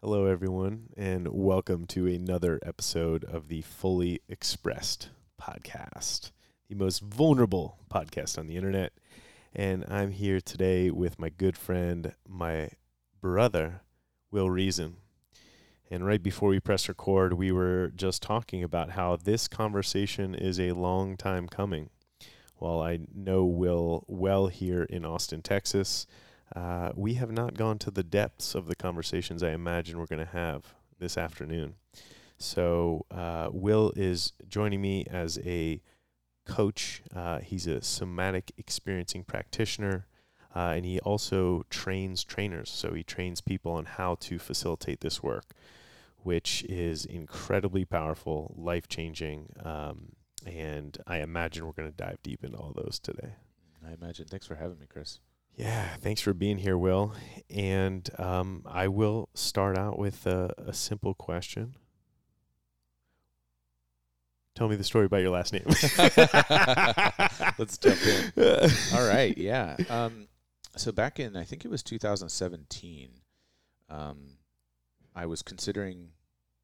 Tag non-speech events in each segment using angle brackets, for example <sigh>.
Hello, everyone, and welcome to another episode of the Fully Expressed podcast, the most vulnerable podcast on the internet. And I'm here today with my good friend, my brother, Will Reason. And right before we press record, we were just talking about how this conversation is a long time coming. While I know Will well here in Austin, Texas, uh, we have not gone to the depths of the conversations I imagine we're going to have this afternoon. So, uh, Will is joining me as a coach. Uh, he's a somatic experiencing practitioner, uh, and he also trains trainers. So, he trains people on how to facilitate this work, which is incredibly powerful, life changing. Um, and I imagine we're going to dive deep into all those today. I imagine. Thanks for having me, Chris. Yeah, thanks for being here, Will. And um, I will start out with a, a, simple question. Tell me the story about your last name. <laughs> Let's jump in. <laughs> All right, yeah. Um, so back in, I think it was 2017, um, I was considering,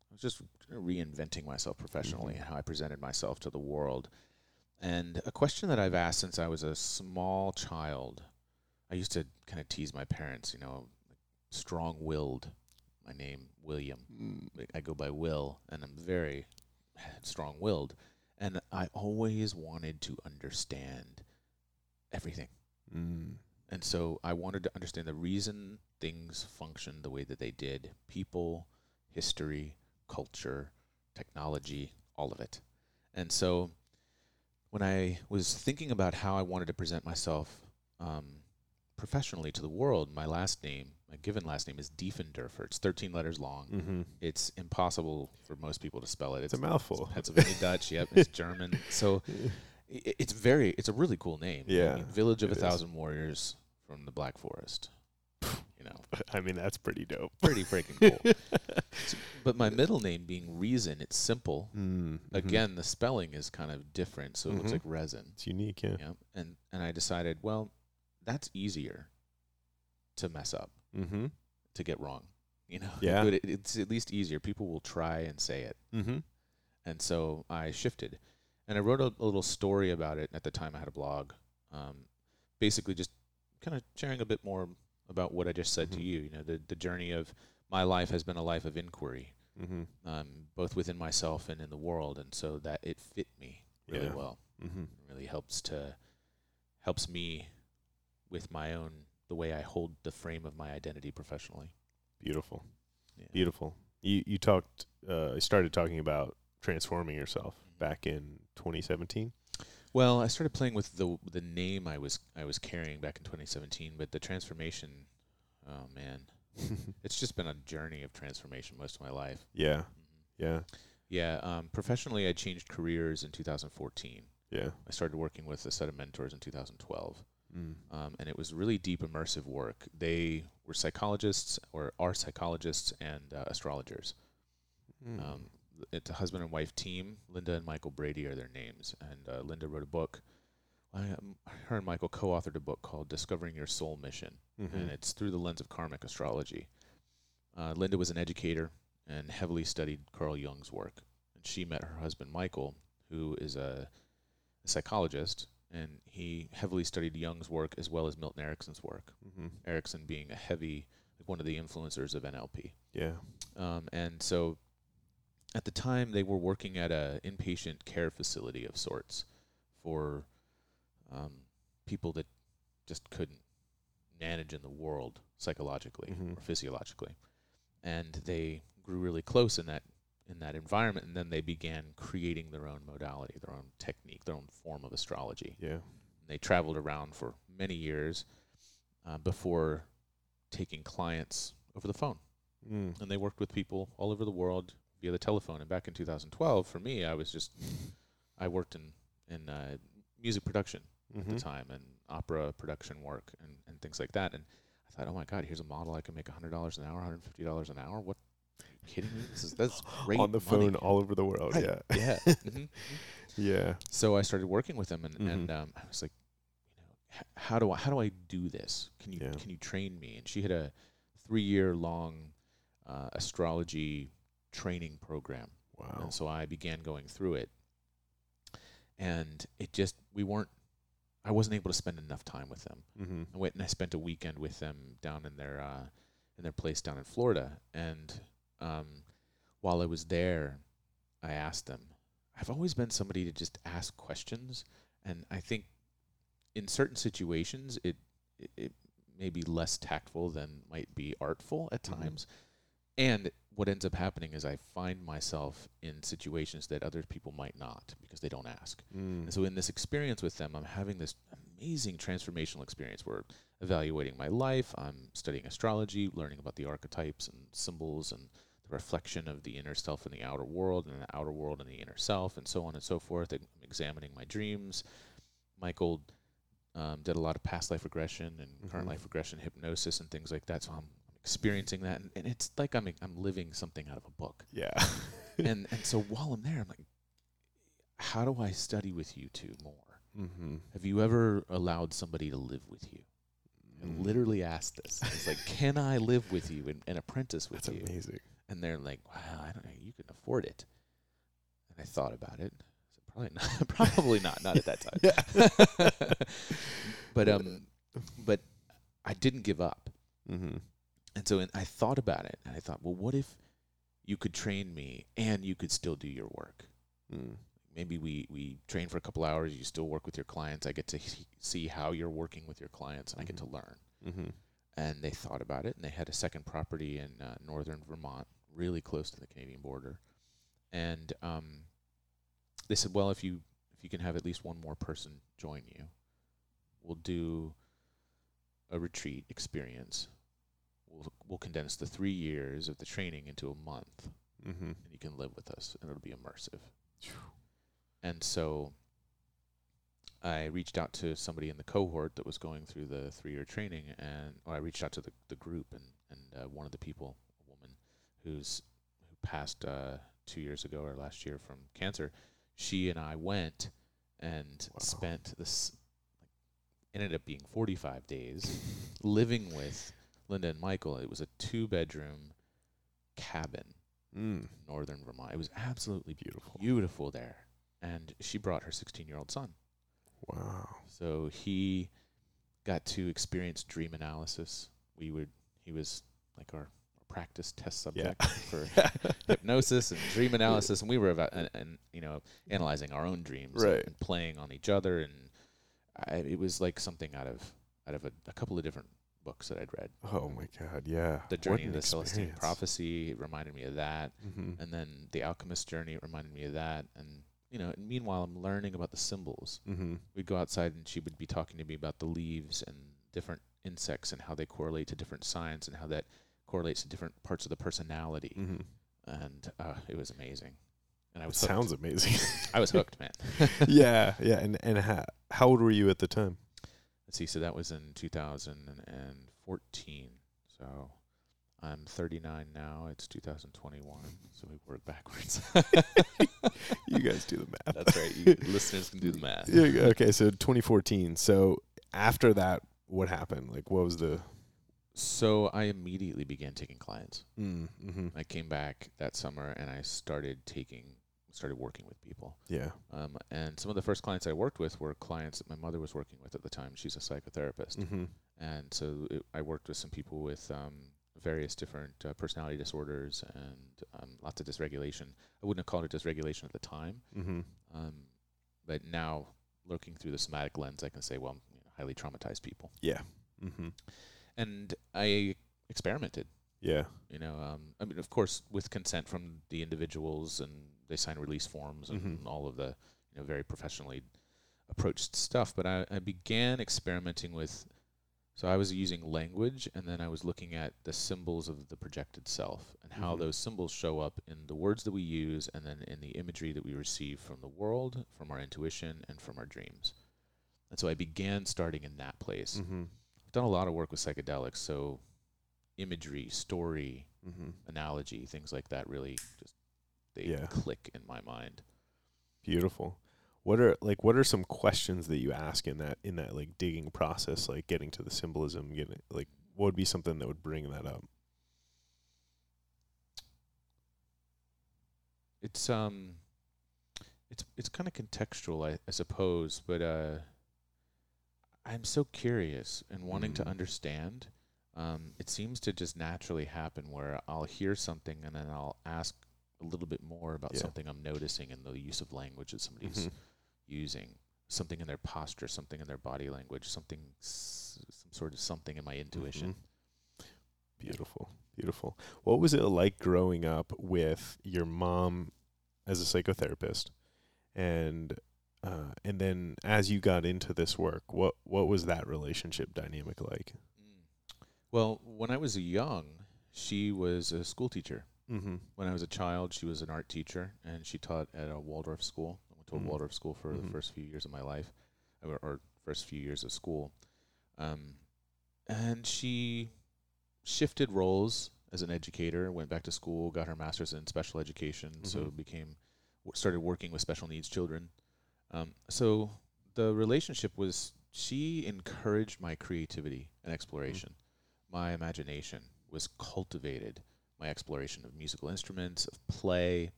I was just reinventing myself professionally mm-hmm. and how I presented myself to the world. And a question that I've asked since I was a small child I used to kind of tease my parents, you know, strong willed. My name, William. Mm. I go by Will, and I'm very strong willed. And I always wanted to understand everything. Mm. And so I wanted to understand the reason things functioned the way that they did people, history, culture, technology, all of it. And so when I was thinking about how I wanted to present myself um, professionally to the world, my last name, my given last name is Diefendorfer. It's 13 letters long. Mm-hmm. It's impossible for most people to spell it. It's, it's a mouthful. It's Pennsylvania Dutch. Yep, it's <laughs> German. So <laughs> it, it's very, it's a really cool name. Yeah. I mean, Village of a is. Thousand Warriors from the Black Forest. <laughs> You know, I mean that's pretty dope. Pretty freaking cool. so, but my middle name being Reason, it's simple. Mm-hmm. Again, the spelling is kind of different, so it mm-hmm. looks like resin. It's unique, yeah. yeah. And and I decided, well, that's easier to mess up, mm-hmm. to get wrong. You know, yeah, it, it's at least easier. People will try and say it, mm-hmm. and so I shifted, and I wrote a, a, little story about it. At the time, I had a blog, um, basically just kind of sharing a bit more about what I just said mm-hmm. to you. You know, the the journey of my life has been a life of inquiry, mm-hmm. um, both within myself and in the world, and so that it fit me really yeah. well. Mm-hmm. really helps to helps me with my own the way I hold the frame of my identity professionally. Beautiful, yeah. beautiful. You you talked uh, started talking about transforming yourself mm-hmm. back in 2017. Well, I started playing with the the name I was I was carrying back in 2017, but the transformation, oh man, <laughs> it's just been a journey of transformation most of my life. Yeah, mm-hmm. yeah, yeah. Um, professionally, I changed careers in 2014. Yeah, I started working with a set of mentors in 2012. Mm. Um, and it was really deep, immersive work. They were psychologists, or are psychologists, and uh, astrologers. Mm. Um, it's a husband and wife team. Linda and Michael Brady are their names, and uh, Linda wrote a book. Um, her and Michael co-authored a book called "Discovering Your Soul Mission," mm-hmm. and it's through the lens of karmic astrology. Uh, Linda was an educator and heavily studied Carl Jung's work, and she met her husband Michael, who is a, a psychologist and he heavily studied Jung's work as well as Milton Erickson's work. Mm-hmm. Erickson being a heavy, like one of the influencers of NLP. Yeah. Um, and so, at the time, they were working at a inpatient care facility of sorts for um, people that just couldn't manage in the world psychologically mm-hmm. or physiologically, and they grew really close in that in that environment, and then they began creating their own modality, their own technique, their own form of astrology. Yeah, and they traveled around for many years uh, before taking clients over the phone, mm. and they worked with people all over the world via the telephone. And back in 2012, for me, I was just I worked in in uh, music production mm-hmm. at the mm-hmm. time and opera production work and, and things like that, and I thought, oh my God, here's a model I can make $100 an hour, $150 an hour. What kidding me? This is that's <gasps> great. On the money. phone all over the world. Right. Yeah. Yeah. <laughs> mm-hmm. Yeah. So I started working with him, and mm-hmm. and um, I was like, you know, h- how do I how do I do this? Can you yeah. can you train me? And she had a three year long uh, astrology training program. Wow. And so I began going through it. And it just, we weren't, I wasn't able to spend enough time with them. Mm-hmm. I went and I spent a weekend with them down in their, uh, in their place down in Florida. And um, while I was there, I asked them, I've always been somebody to just ask questions. And I think in certain situations, it, it, it may be less tactful than might be artful at Mhm. times. And what ends up happening is I find myself in situations that other people might not because they don't ask. Mm. And so in this experience with them, I'm having this amazing transformational experience. We're evaluating my life. I'm studying astrology, learning about the archetypes and symbols and the reflection of the inner self in the outer world and the outer world in the inner self and so on and so forth. I'm examining my dreams. Michael um, did a lot of past life regression and current Mhm. life regression hypnosis and things like that. So I'm experiencing that, and, and it's like I'm I'm living something out of a book. yeah. <laughs> and and so <laughs> while I'm there, I'm like, how do I study with you two more? mm-hmm. Have you ever allowed somebody to live with you? And Mm. literally asked this. It's like, can I live with you and, and apprentice with you? That's you? amazing. And they're like, wow, I don't know, you can afford it. And I thought about it. So probably not. <laughs> probably not. Not at that time. <laughs> But um, <laughs> but I didn't give up. mm-hmm. And so in, I thought about it, and I thought, well, what if you could train me and you could still do your work? Mm. maybe we we train for a couple hours you still work with your clients i get to he- see how you're working with your clients and i get to learn Mm-hmm. and they thought about it and they had a second property in uh, northern vermont really close to the canadian border. And um, they said well if you if you can have at least one more person join you we'll do a retreat experience. We'll we'll condense the three years of the training into a month. Mm-hmm. and you can live with us and it'll be immersive. And so I reached out to somebody in the cohort that was going through the three year training and or I reached out to the, the group and, and uh, one of the people, who's who passed uh, two years ago or last year from cancer, she and I went and Wow. spent this ended up being forty five days living with Linda and Michael. It was a two bedroom cabin Mm. northern Vermont. It was absolutely Beautiful. beautiful there. And she brought her 16 year old son. Wow. So he got to experience dream analysis. We would, he was like our practice test subject <laughs> for hypnosis and dream analysis. And we were about, and, and, you know, analyzing our own dreams Right. and playing on each other. And I, it was like something out of, out of a, a couple of different books that I'd read. Oh my God. Yeah. The Journey of the Celestine. Prophecy reminded me of that Mm-hmm. and then the alchemist journey reminded me of that and you know and meanwhile i'm learning about the symbols Mm-hmm. we'd go outside and she would be talking to me about the leaves and different insects and how they correlate to different signs and how that correlates to different parts of the personality Mm-hmm. and uh, it was amazing and i It sounds amazing. i was hooked man <laughs> yeah. Yeah. And and how how old were you at the time? let's see so that was in 2014 so i'm 39 now it's 2021 so we work backwards <laughs> You guys do the math. that's right you listeners can do the math Yeah, okay, so 2014. So after that, what happened? Like, what was the? So I immediately began taking clients. Mm, mm-hmm. I came back that summer and I started taking, started working with people. Yeah. Um, and some of the first clients I worked with were clients that my mother was working with at the time. She's a psychotherapist, Mm-hmm. and so it, I worked with some people with um, various different uh, personality disorders and um, lots of dysregulation. I wouldn't have called it dysregulation at the time, Mm-hmm. um, but now looking through the somatic lens, I can say, well, you know, highly traumatized people. Yeah. Mm-hmm. And I experimented. Yeah. you know um, i mean of course with consent from the individuals and they sign release forms and Mhm. all of the you know very professionally approached stuff but I, I began experimenting with so i was using language and then i was looking at the symbols of the projected self and how Mhm. those symbols show up in the words that we use and then in the imagery that we receive from the world from our intuition and from our dreams and so i began starting in that place Mm-hmm done a lot of work with psychedelics, so imagery, story, mm-hmm. analogy, things like that really just they yeah. click in my mind. Beautiful. What are like what are some questions that you ask in that in that like digging process, like getting to the symbolism, getting like what would be something that would bring that up? It's um it's it's kind of contextual, I, I suppose, but uh I'm so curious and wanting to Mm. understand. Um, it seems to just naturally happen where I'll hear something and then I'll ask a little bit more about Yeah. something I'm noticing in the use of language that somebody's Mhm. using, something in their posture, something in their body language, something, s- some sort of something in my intuition. Mhm. Beautiful, beautiful. What was it like growing up with your mom as a psychotherapist, and uh, and then as you got into this work, what what was that relationship dynamic like? Well, when I was young, she was a school teacher. Mm-hmm. When I was a child, she was an art teacher, and she taught at a Waldorf school. I went to a Mhm. Waldorf school for Mhm. the first few years of my life, or, or first few years of school. Um, and she shifted roles as an educator, went back to school, got her master's in special education, so Mhm. became w- started working with special needs children. Um, so the relationship was she encouraged my creativity and exploration. My imagination was cultivated. My exploration of musical instruments, of play,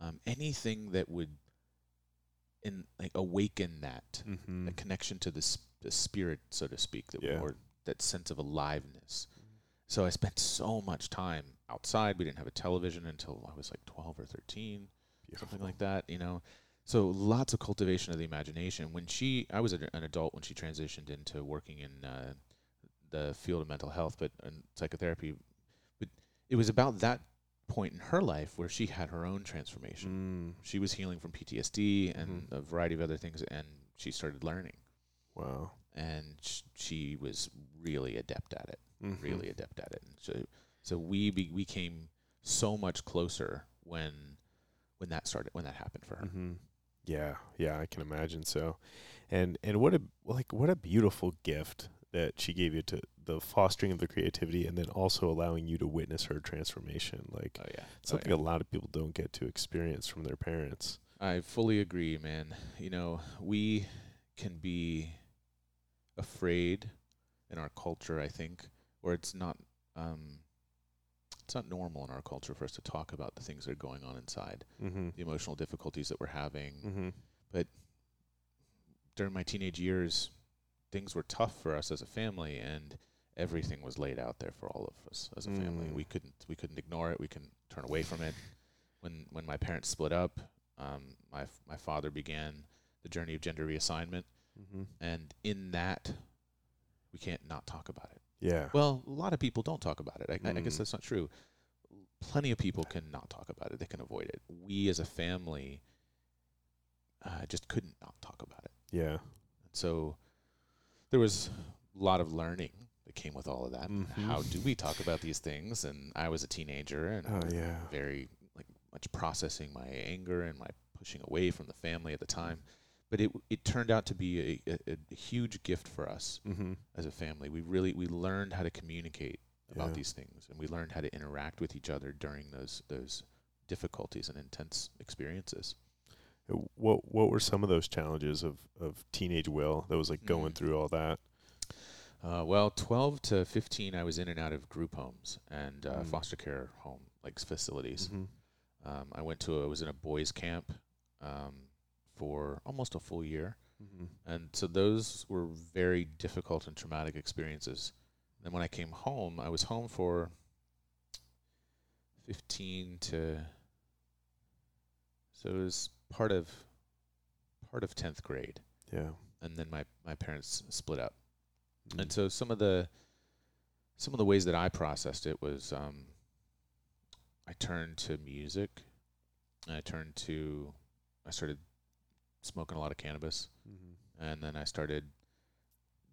um, anything that would in like awaken that Mm-hmm. connection to the s- the spirit, so to speak, that Yeah. or that sense of aliveness. So I spent so much time outside. We didn't have a television until I was like twelve or thirteen something like that, you know. So lots of cultivation of the imagination. When she, I was an an adult when she transitioned into working in uh, the field of mental health, but in psychotherapy. But it was about that point in her life where she had her own transformation. Mm. She was healing from PTSD and Mhm. a variety of other things, and she started learning. Wow. And sh- she was really adept at it Mhm. really adept at it. And so, so we be, we came so much closer when when that started when that happened for her. hmm Yeah, yeah, I can imagine so. And and what a like what a beautiful gift that she gave you to the fostering of the creativity and then also allowing you to witness her transformation. Like Oh yeah, something a lot of people don't get to experience from their parents. I fully agree, man. You know, we can be afraid in our culture. I think, or it's not. Um, it's not normal in our culture for us to talk about the things that are going on inside, Mm-hmm. the emotional difficulties that we're having, Mm-hmm. during my teenage years, things were tough for us as a family, and everything was laid out there for all of us as a family. Mm. We couldn't we couldn't ignore it. We couldn't turn away from it. When when my parents split up, um, my f- my father began the journey of gender reassignment, Mm-hmm. and in that, we can't not talk about it. Yeah. Well, a lot of people don't talk about it. I, I guess Mm. that's not true. Plenty of people can not talk about it. They can avoid it. We as a family uh, just couldn't not talk about it. yeah. And so there was a lot of learning that came with all of that. Mhm. How do we talk about these things? And I was a teenager and Oh yeah. very like much processing my anger and my pushing away from the family at the time. But it it turned out to be a, a, a huge gift for us Mm-hmm. as a family. We really we learned how to communicate about Yeah. these things, and we learned how to interact with each other during those those difficulties and intense experiences. Uh, What what were some of those challenges of of teenage Will that was like going Mm. through all that? Uh, well, 12 to 15, I was in and out of group homes and uh, Mm. foster care home like facilities. Mm-hmm. Um, I went to a, I was in a boys camp um, for almost a full year, Mm-hmm. and so those were very difficult and traumatic experiences. Then when I came home, I was home for 15 to so it was part of part of 10th grade, Yeah. and then my my parents split up. Mm. And so some of the some of the ways that I processed it was um, I turned to music. And I turned to I started smoking a lot of cannabis, Mhm. and then I started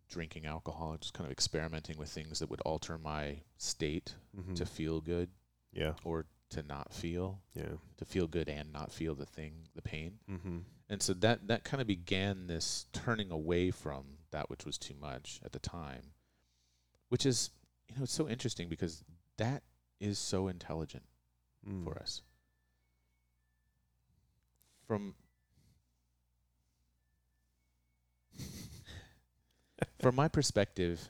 drinking alcohol, just kind of experimenting with things that would alter my state Mhm. to feel good yeah. or to not feel, Yeah. to feel good and not feel the thing, the pain. Mm-hmm. And so that that kind of began this turning away from that which was too much at the time, which is you know it's so interesting because that is so intelligent Mm. for us. From from my perspective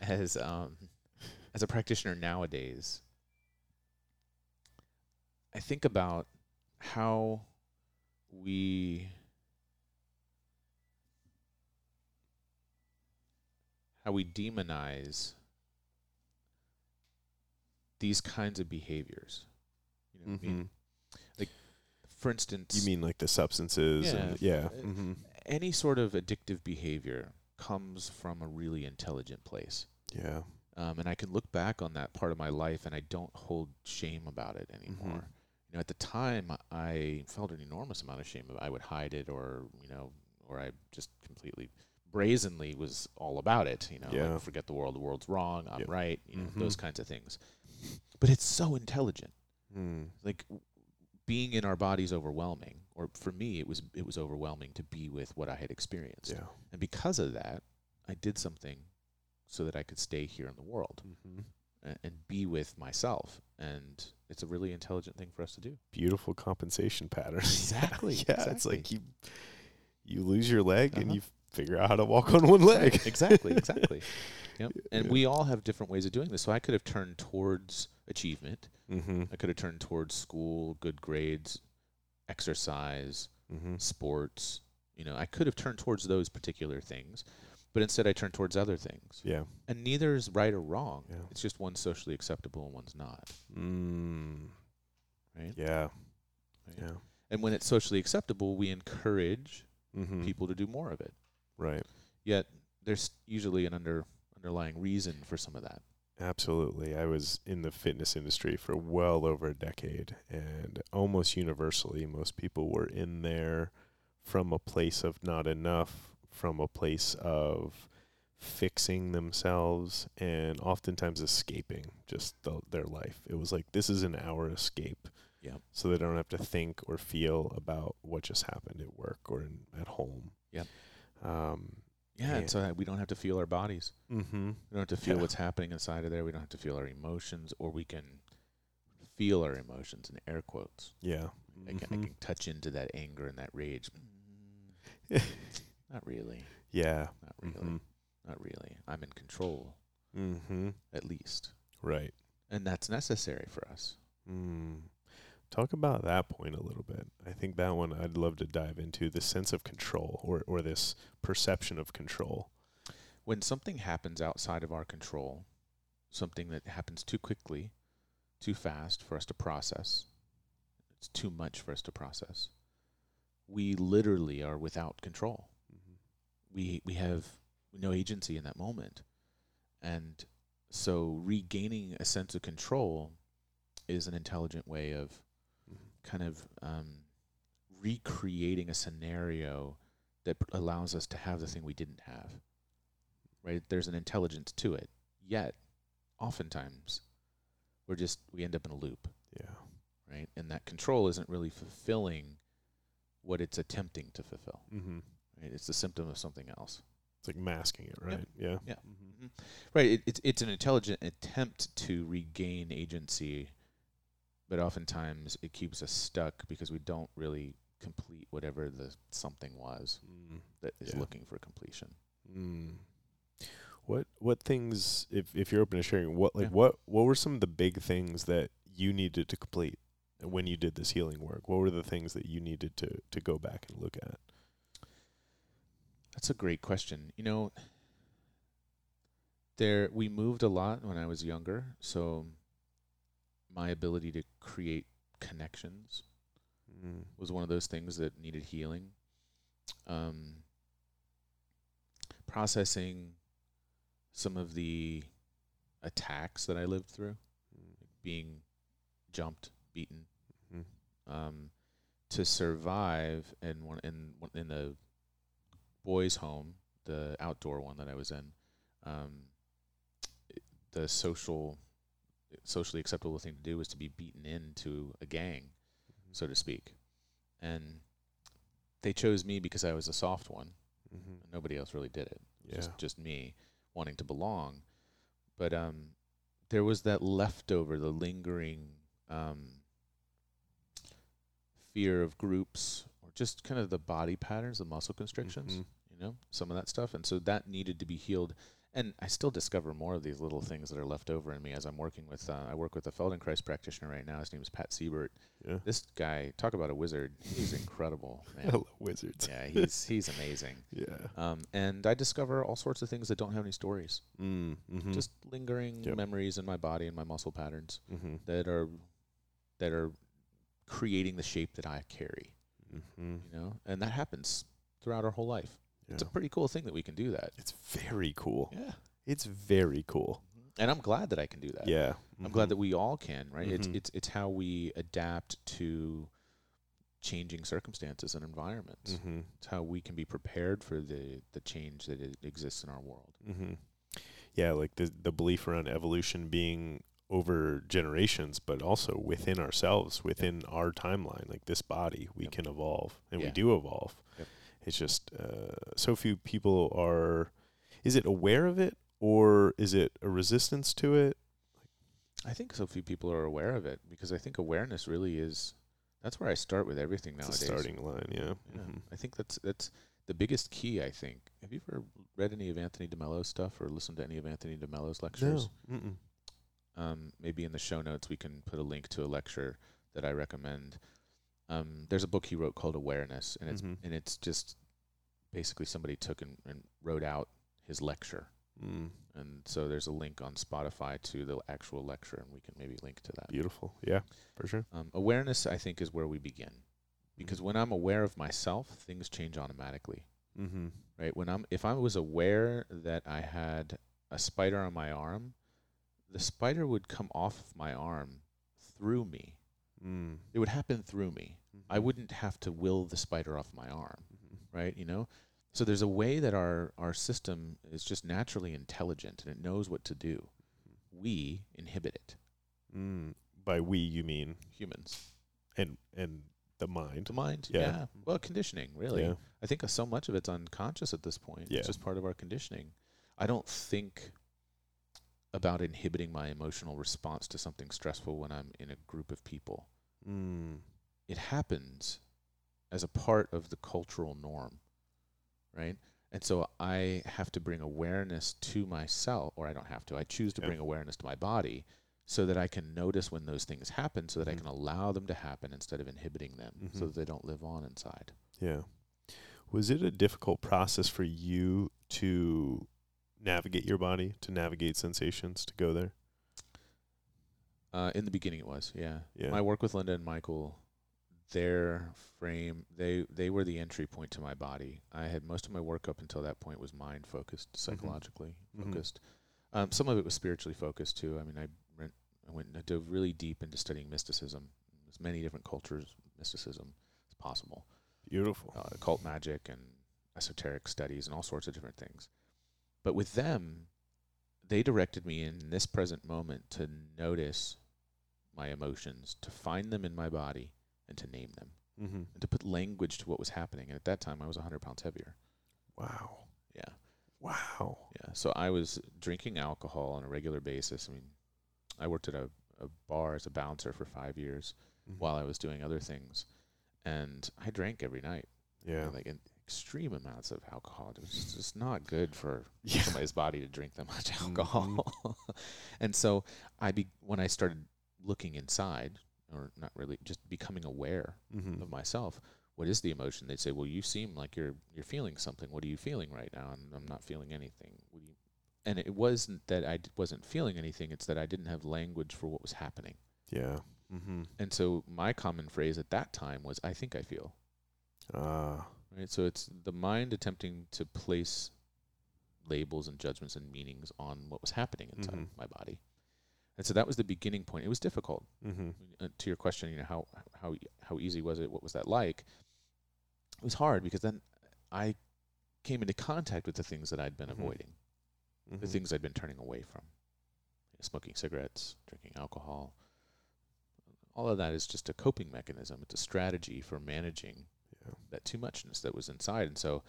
as um as a practitioner nowadays, I think about how we how we demonize these kinds of behaviors. You know what I mean? For instance, Mm-hmm. You mean like the substances? And, Yeah. yeah. Uh, hmm any sort of addictive behavior comes from a really intelligent place. Yeah. Um, and I can look back on that part of my life and I don't hold shame about it anymore. Mhm. You know, at the time I felt an enormous amount of shame. I would hide it or, you know, or I just completely brazenly was all about it, you know, Yeah. like forget the world, the world's wrong, I'm Yep. right, you know, Mhm. those kinds of things. But it's so intelligent. Mm. Like being in our bodies overwhelming or for me it was it was overwhelming to be with what I had experienced. Yeah. And because of that, I did something so that I could stay here in the world hmm and, and be with myself. And it's a really intelligent thing for us to do. Beautiful compensation pattern. <laughs> Exactly, yeah. It's like you you lose your leg and Uh-huh. you figure out how to walk on one leg. <laughs> exactly, exactly. <laughs> Yep. And Yeah. we all have different ways of doing this. So I could have turned towards achievement. Mm-hmm. I could have turned towards school, good grades, exercise, Mm-hmm. sports. You know, I could have turned towards those particular things, but instead I turned towards other things. Yeah. And neither is right or wrong. Yeah. It's just one's socially acceptable and one's not. Mm. Right? Yeah. Right? Yeah. And when it's socially acceptable, we encourage Mm-hmm. people to do more of it. Right. Yet there's usually an under underlying reason for some of that. Absolutely. I was in the fitness industry for well over a decade, and almost universally, most people were in there from a place of not enough, from a place of fixing themselves, and oftentimes escaping just the, their life. It was like, this is an hour escape. Yep. So they don't have to think or feel about what just happened at work or in, at home. Yep. Um, Yeah, so that we don't have to feel our bodies. mm-hmm. We don't have to feel Yeah. what's happening inside of there. We don't have to feel our emotions, or we can feel our emotions in air quotes. Yeah. I, can, I can touch into that anger and that rage. <laughs> Not really. Yeah. Not really. Mhm. Not really. I'm in control, Mm-hmm. at least. Right. And that's necessary for us. Mm. Talk about that point a little bit. I think that one I'd love to dive into the sense of control or, or this perception of control. When something happens outside of our control, something that happens too quickly, too fast for us to process, it's too much for us to process, we literally are without control. Mm-hmm. we we have no agency in that moment and so regaining a sense of control is an intelligent way of kind of um, recreating a scenario that allows us to have the thing we didn't have right there's an intelligence to it yet oftentimes we're just we end up in a loop Yeah. right and that control isn't really fulfilling what it's attempting to fulfill Mm-hmm. right it's the symptom of something else It's like masking it, right? Yeah. Yeah. Mhm. Right. It, it's it's an intelligent attempt to regain agency, but oftentimes it keeps us stuck because we don't really complete whatever the something was Mm. that is Yeah. looking for completion. Mm. What what things if if you're open to sharing what like Yeah. what what were some of the big things that you needed to complete when you did this healing work? What were the things that you needed to to go back and look at? That's a great question. You know, there we moved a lot when I was younger, so my ability to create connections Mm. was one of those things that needed healing. Um, processing some of the attacks that I lived through, being jumped, beaten, Mhm. um, to survive in one in in the boys' home, the outdoor one that I was in. Um, the social, socially acceptable thing to do was to be beaten into a gang so to speak. And they chose me because I was a soft one. Mhm. Nobody else really did it. Yeah. Just just me wanting to belong. But um there was that leftover, the lingering um fear of groups or just kind of the body patterns, the muscle constrictions, Mhm. you know, some of that stuff. And so that needed to be healed. And I still discover more of these little things that are left over in me as I'm working with. Uh, I work with a Feldenkrais practitioner right now. His name is Pat Siebert. Yeah. This guy, talk about a wizard. He's <laughs> incredible, <laughs> I man. love wizards. yeah, he's he's amazing. <laughs> Yeah. Um, and I discover all sorts of things that don't have any stories, Mm, mm-hmm. just lingering Yep. memories in my body and my muscle patterns mm-hmm. that are that are creating the shape that I carry. Mm-hmm. You know, and that happens throughout our whole life. It's a pretty cool thing that we can do that. It's very cool. Yeah, It's very cool. and I'm glad that I can do that. Yeah. I'm glad Mhm. that we all can, right? It's Mhm. it's it's how we adapt to changing circumstances and environments. Mhm. It's how we can be prepared for the the change that exists in our world. Mm-hmm. Yeah, like the the belief around evolution being over generations, but also within ourselves, within our timeline, like this body, we Yep. can evolve, and we do evolve. Yep. It's just uh, so few people are. Is it aware of it, or is it a resistance to it? I think so few people are aware of it because I think awareness really is that's where I start with everything It's nowadays. starting line. Yeah. Yeah. Mhm. I think that's that's the biggest key, I think. Have you ever read any of Anthony DeMello's stuff or listened to any of Anthony DeMello's lectures? No. Mm-mm. um, maybe in the show notes we can put a link to a lecture that I recommend. Um, there's a book he wrote called Awareness, and it's Mhm. and it's just basically somebody took and, and wrote out his lecture, Mm. and so there's a link on Spotify to the actual lecture, and we can maybe link to that. Beautiful. Yeah, for sure. Um, awareness, I think, is where we begin, because Mhm. when I'm aware of myself, things change automatically. Mm-hmm. Right? When I'm if I was aware that I had a spider on my arm, the spider would come off my arm through me. Mm. It would happen through me. I Mhm. wouldn't have to will the spider off my arm, Mhm. right? You know? So there's a way that our our system is just naturally intelligent and it knows what to do. We inhibit it. Mm. By we, you mean Humans. and and the mind. The mind. Yeah. Yeah. Well, conditioning, really. Yeah. I think so much of it's unconscious at this point. Yeah. It's just part of our conditioning. I don't think about inhibiting my emotional response to something stressful when I'm in a group of people. Mm. It happens as a part of the cultural norm, right? And so I have to bring awareness to myself, or I don't have to. I choose to Yeah. bring awareness to my body so that I can notice when those things happen, so that Mhm. I can allow them to happen instead of inhibiting them, so Mhm. that they don't live on inside. Yeah. Was it a difficult process for you to navigate your body, to navigate sensations, to go there? Uh, in the beginning, it was, yeah. Yeah. My work with Linda and Michael, their frame, they they were the entry point to my body. I had most of my work up until that point was mind focused, psychologically Mhm. focused. Um, some of it was spiritually focused too. I mean, I went, I went I dove really deep into studying mysticism, as many different cultures, mysticism as possible, Beautiful. uh, occult magic and esoteric studies and all sorts of different things. But with them, they directed me in this present moment to notice my emotions, to find them in my body, and to name them, Mm-hmm. and to put language to what was happening. And at that time, I was 100 pounds heavier. Wow. Yeah. Wow. Yeah. So I was drinking alcohol on a regular basis. I mean, I worked at a, a bar as a bouncer for five years Mhm. while I was doing other things. And I drank every night, Yeah. like in extreme amounts of alcohol. It's just not good for <laughs> Yeah. somebody's body to drink that much Mhm. alcohol. <laughs> and so I be when I started looking inside, or not really, just becoming aware Mm-hmm. of myself. What is the emotion? They'd say, "Well, you seem like you're you're feeling something. What are you feeling right now?" And I'm not feeling anything. What do you? And it wasn't that I d- wasn't feeling anything. It's that I didn't have language for what was happening. Yeah. Mm-hmm. And so my common phrase at that time was, "I think I feel." Ah. Right. So it's the mind attempting to place labels and judgments and meanings on what was happening inside Mhm. my body. And so that was the beginning point. It was difficult. Mm-hmm. uh, to your question, you know, how how how easy was it? What was that like? It was hard because then I came into contact with the things that I'd been Mhm. avoiding, the Mm-hmm. things I'd been turning away from, You know, smoking cigarettes, drinking alcohol. All of that is just a coping mechanism. It's a strategy for managing. That too muchness that was inside. And so,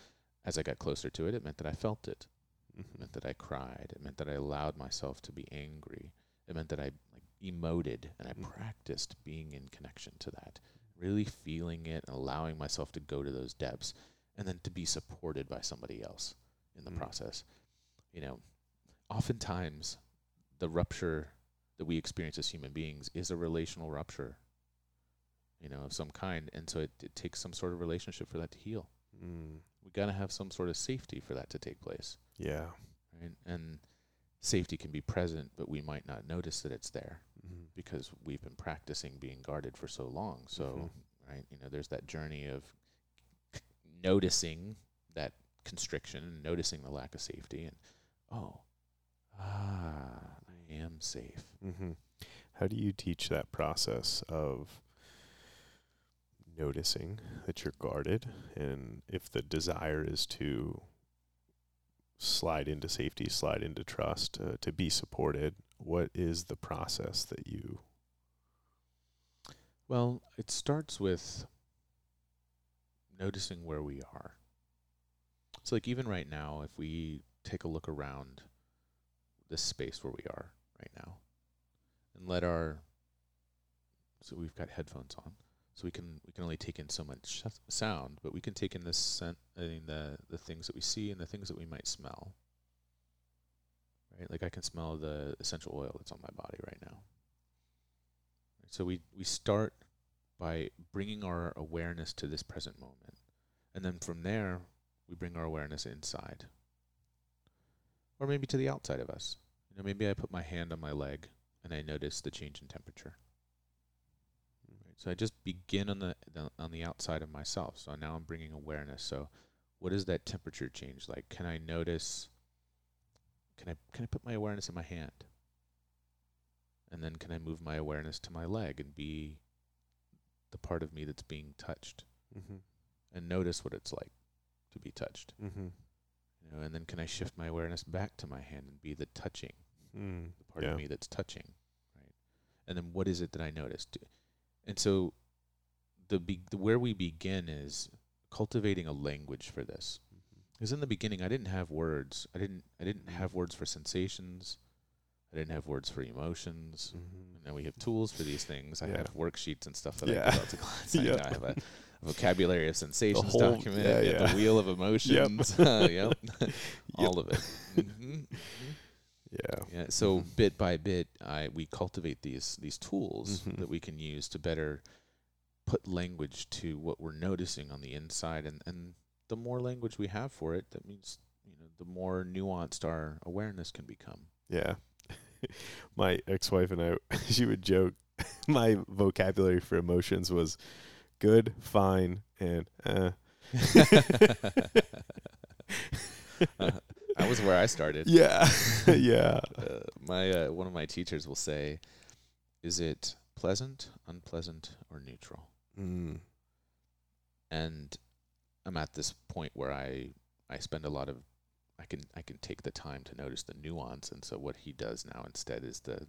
as I got closer to it, it meant that I felt it. It Mm-hmm. meant that I cried. It meant that I allowed myself to be angry. It meant that I like emoted and I Mm. practiced being in connection to that, really feeling it and allowing myself to go to those depths, and then to be supported by somebody else in the Mm. process. You know, oftentimes the rupture that we experience as human beings is a relational rupture, you know, of some kind. And so it, it takes some sort of relationship for that to heal. Mm. We got to have some sort of safety for that to take place, Yeah. right? And safety can be present, but we might not notice that it's there Mm-hmm. because we've been practicing being guarded for so long. So, Mhm. right, you know, there's that journey of c- noticing that constriction and noticing the lack of safety and oh, ah, I am safe. Mm-hmm. How do you teach that process of noticing that you're guarded, and if the desire is to slide into safety, slide into trust, uh, to be supported? What is the process that you? Well, it starts with noticing where we are. So, like, even right now, if we take a look around this space where we are right now and let our so we've got headphones on so we can we can only take in so much sound but we can take in the scent I mean the the things that we see and the things that we might smell. Right? Like I can smell the essential oil that's on my body right now. So we we start by bringing our awareness to this present moment. And then from there we bring our awareness inside. Or maybe to the outside of us. You know maybe I put my hand on my leg and I notice the change in temperature. So I just begin on the, the on the outside of myself. So now I'm bringing awareness. So what is that temperature change like? Can I notice? Can I can I put my awareness in my hand? And then can I move my awareness to my leg and be the part of me that's being touched Mm-hmm. and notice what it's like to be touched. Mm-hmm. You know, and then can I shift my awareness back to my hand and be the touching? Mm. the part Yeah. of me that's touching, right? And then what is it that I noticed? And so the, be- the where we begin is cultivating a language for this. Because in the beginning, I didn't have words. I didn't. I didn't have words for sensations. I didn't have words for emotions. Mm-hmm. Now we have tools for these things. I Yeah. have worksheets and stuff that I Yeah. give out to clients. I- <laughs> Yeah. I have a vocabulary of sensations whole- document. yeah, yeah. The wheel of emotions. <laughs> uh, <laughs> yep. All of it. hmm Yeah. yeah. So Mhm. bit by bit, I we cultivate these these tools Mhm. that we can use to better put language to what we're noticing on the inside, and and the more language we have for it, that means you know the more nuanced our awareness can become. Yeah. <laughs> my ex-wife and I, <laughs> she would joke. <laughs> My vocabulary for emotions was good, fine, and uh. Uh, that was where I started. <laughs> yeah, <laughs> yeah. Uh, my uh, one of my teachers will say, "Is it pleasant, unpleasant, or neutral?" Mm. and I'm at this point where I I spend a lot of I can I can take the time to notice the nuance, and so what he does now instead is the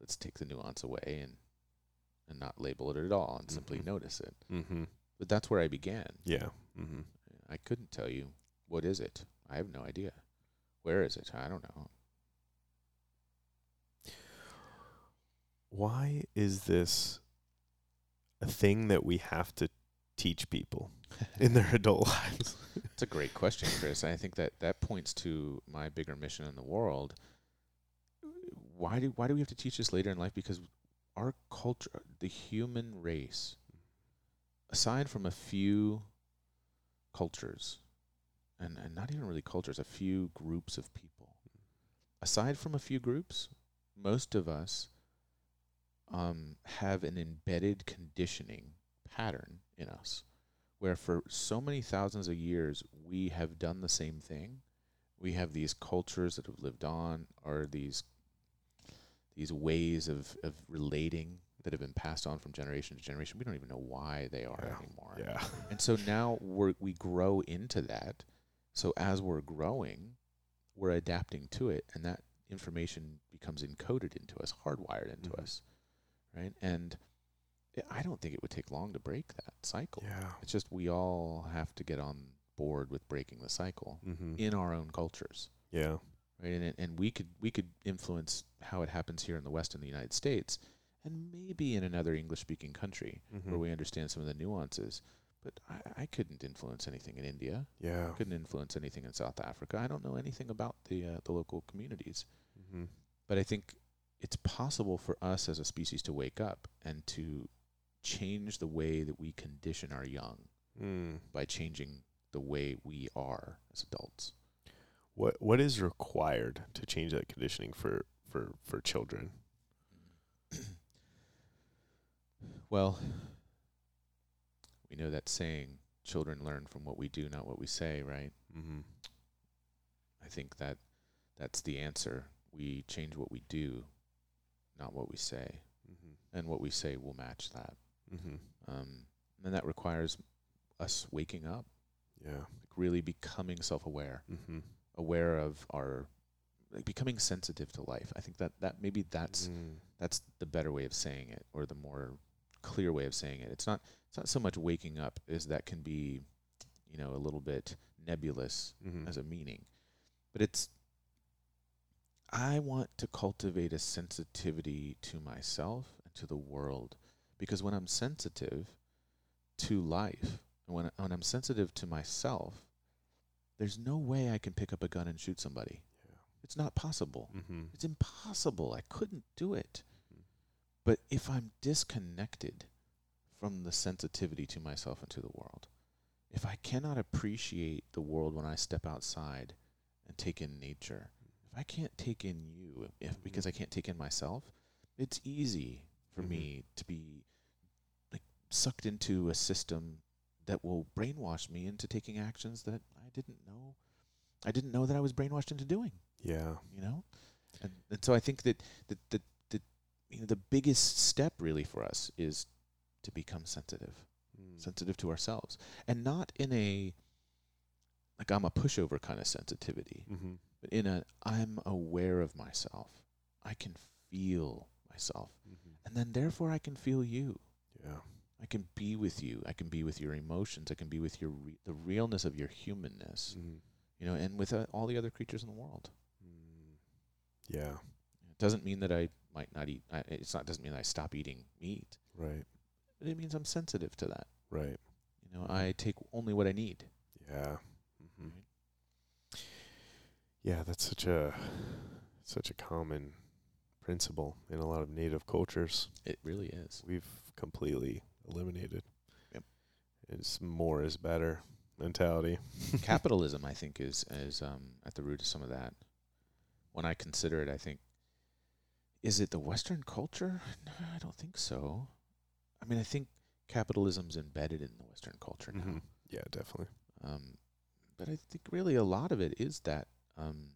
let's take the nuance away and and not label it at all and simply Mhm. notice it. Mm-hmm. But that's where I began. Yeah. Mm-hmm. I couldn't tell you what is it. I have no idea. Where is it? I don't know. Why is this a thing that we have to teach people <laughs> in their adult lives? It's a great question, Chris. I think that that points to my bigger mission in the world. Why do why do we have to teach this later in life? Because our culture, the human race, aside from a few cultures, and, and not even really cultures, a few groups of people, aside from a few groups, most of us um, have an embedded conditioning pattern in us where for so many thousands of years we have done the same thing. We have these cultures that have lived on, or these these ways of, of relating that have been passed on from generation to generation. We don't even know why they are Yeah. anymore. yeah. And so now we're we grow into that. So as we're growing, we're adapting to it, and that information becomes encoded into us, hardwired into Mhm. us, right? And I don't think it would take long to break that cycle. Yeah. It's just we all have to get on board with breaking the cycle Mm-hmm. in our own cultures, Yeah. right? And and we could we could influence how it happens here in the West in the United States, and maybe in another English speaking country Mm-hmm. where we understand some of the nuances. But I, I couldn't influence anything in India. Yeah. couldn't influence anything in South Africa. I don't know anything about the uh, the local communities. Mm-hmm. But I think it's possible for us as a species to wake up and to change the way that we condition our young Mm. by changing the way we are as adults. What what is required to change that conditioning for for for children? <clears throat> Well, we know that saying, children learn from what we do, not what we say, right? Mm-hmm. I think that that's the answer. We change what we do, not what we say. Mm-hmm. And what we say will match that. Mm-hmm. Um, and that requires us waking up, Yeah. like really becoming self aware, Mm-hmm. aware of our, like becoming sensitive to life. I think that, that maybe that's Mm. that's the better way of saying it or the more clear way of saying it it's not it's not so much waking up as that can be you know a little bit nebulous Mm-hmm. as a meaning but it's i want to cultivate a sensitivity to myself and to the world because when i'm sensitive to life and when, when i'm sensitive to myself there's no way i can pick up a gun and shoot somebody it's not possible Mm-hmm. it's impossible. I couldn't do it. But if I'm disconnected from the sensitivity to myself and to the world, if I cannot appreciate the world when I step outside and take in nature, if I can't take in you, if Mhm. because I can't take in myself, it's easy for Mhm. me to be like sucked into a system that will brainwash me into taking actions that I didn't know I didn't know that I was brainwashed into doing Yeah. you know and, and so i think that that, that you know the biggest step really for us is to become sensitive Mm. sensitive to ourselves and not in a like i'm a pushover kind of sensitivity Mm-hmm. but in a i'm aware of myself i can feel myself Mm-hmm. and then therefore i can feel you Yeah. i can be with you i can be with your emotions i can be with your re- the realness of your humanness Mm-hmm. you know and with uh, all the other creatures in the world Mm. Yeah. It doesn't mean that I might not eat. I, it's not doesn't mean I stop eating meat. Right. But it means I'm sensitive to that. Right. You know, I take only what I need. Yeah. Mm-hmm. Right? Yeah, that's such a such a common principle in a lot of native cultures. It really is. We've completely eliminated. Yep. It's more is better mentality. Capitalism, I think, is is um, at the root of some of that. When I consider it, I think, is it the Western culture? No, I don't think so. I mean, I think capitalism's embedded in the Western culture now. Mhm. Yeah, definitely. Um, but I think really a lot of it is that um,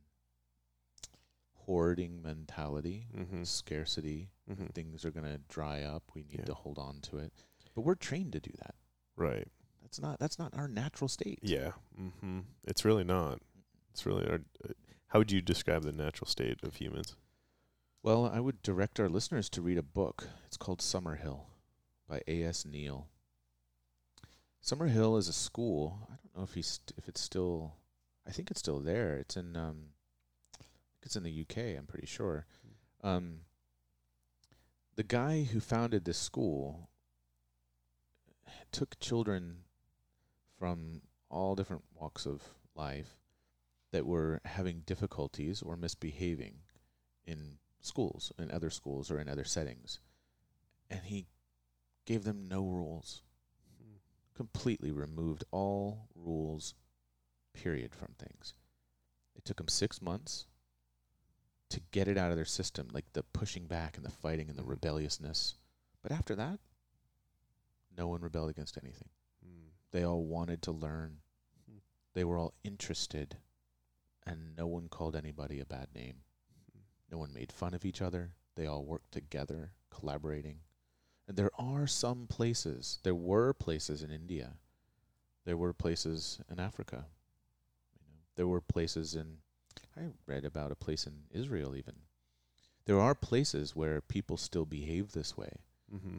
hoarding mentality, Mm-hmm. scarcity. Mm-hmm. Things are going to dry up. We need Yeah. to hold on to it. But we're trained to do that. Right. That's not that's not our natural state. Yeah. Mm-hmm. It's really not. It's really. Our, uh, how would you describe the natural state of humans? Well, I would direct our listeners to read a book. It's called Summerhill by A.S. Neill. Summerhill is a school. I don't know if he's st- if it's still. I think it's still there. It's in um, it's in the UK. I'm pretty sure. Um, the guy who founded this school took children from all different walks of life that were having difficulties or misbehaving in schools, in other schools, or in other settings. And he gave them no rules, completely removed all rules, period, from things. It took them six months to get it out of their system, like the pushing back and the fighting and the Mhm. rebelliousness. But after that, no one rebelled against anything. Mm. They all wanted to learn. Hmm. They were all interested, and no one called anybody a bad name. No one made fun of each other. They all worked together, collaborating. And there are some places, there were places in India, there were places in Africa, you know, there were places in, I read about a place in Israel even. There are places where people still behave this way Mm-hmm.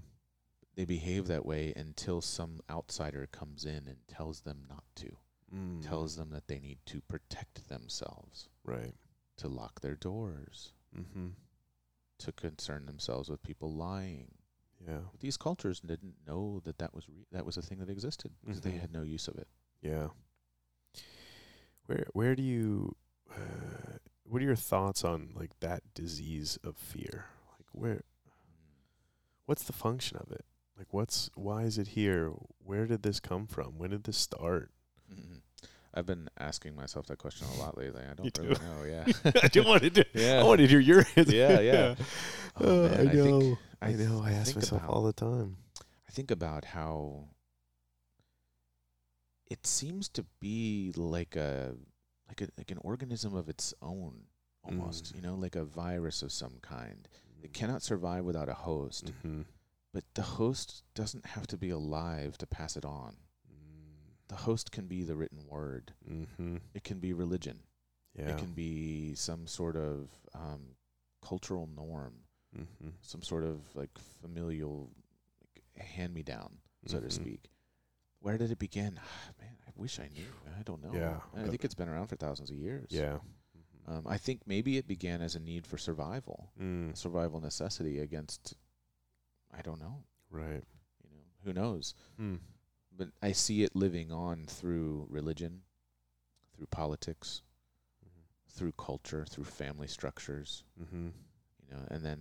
they behave that way until some outsider comes in and tells them not to, Mm. tells them that they need to protect themselves, Right. to lock their doors, Mm-hmm. to concern themselves with people lying, Yeah. But these cultures didn't know that that was re- that was a thing that existed because they Mhm. had no use of it. Yeah. Where where do you uh, what are your thoughts on like that disease of fear? Like where what's the function of it? Like what's why is it here? Where did this come from? When did this start? I've been asking myself that question a lot lately. I <laughs> don't really do? know. Yeah. <laughs> I wanted to <laughs> Yeah. I wanted to hear your answer. Yeah, yeah. Oh, Uh, man, I I know. think- I, know. I I ask myself about- all the time. I think about how it seems to be like a like a like an organism of its own almost, Mm. you know, like a virus of some kind. It cannot survive without a host, Mm-hmm. but the host doesn't have to be alive to pass it on. The host can be the written word. Mm-hmm. It can be religion. Yeah. It can be some sort of um, cultural norm, mm-hmm. some sort of like familial like, hand me down, so to Mhm. speak. Where did it begin? <sighs> Man, I wish I knew. I don't know. Yeah. I think it's been around for thousands of years. Yeah. Um, I think maybe it began as a need for survival, Mm. a survival necessity against, I don't know. Right. You know, who knows? Mm. But I see it living on through religion, through politics, through culture, through family structures. Mm-hmm. you know, and then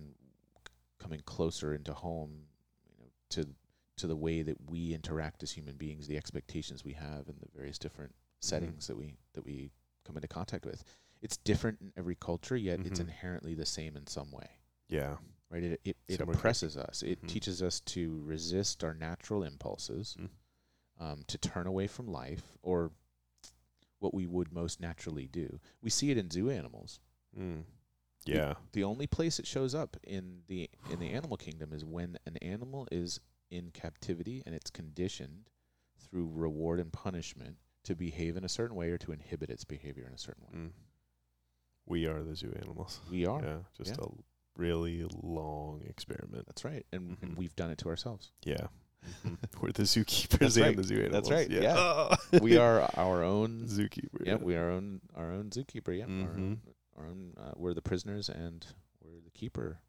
c- coming closer into home, you know, to to the way that we interact as human beings, the expectations we have, and the various different settings that we that we come into contact with. It's different in every culture, yet it's Mhm. inherently the same in some way. Yeah. Right? It it, it oppresses us. It Mhm. teaches us to resist our natural impulses, Mm. Um, to turn away from life, or what we would most naturally do. We see it in zoo animals Mm. Yeah. the only place it shows up in the in the animal kingdom is when an animal is in captivity and it's conditioned through reward and punishment to behave in a certain way or to inhibit its behavior in a certain way. Mm. We are the zoo animals. We are. Yeah. Just Yeah. a really long experiment. That's right. And, Mhm. and we've done it to ourselves. Yeah. Mhm. We're the zookeepers That's and right. the zoo animals. That's right, Yeah. yeah. <laughs> we are our own zookeeper. yeah, we are our own our own zookeeper, yeah. Our Mhm. own, our own uh, we're the prisoners and we're the keeper.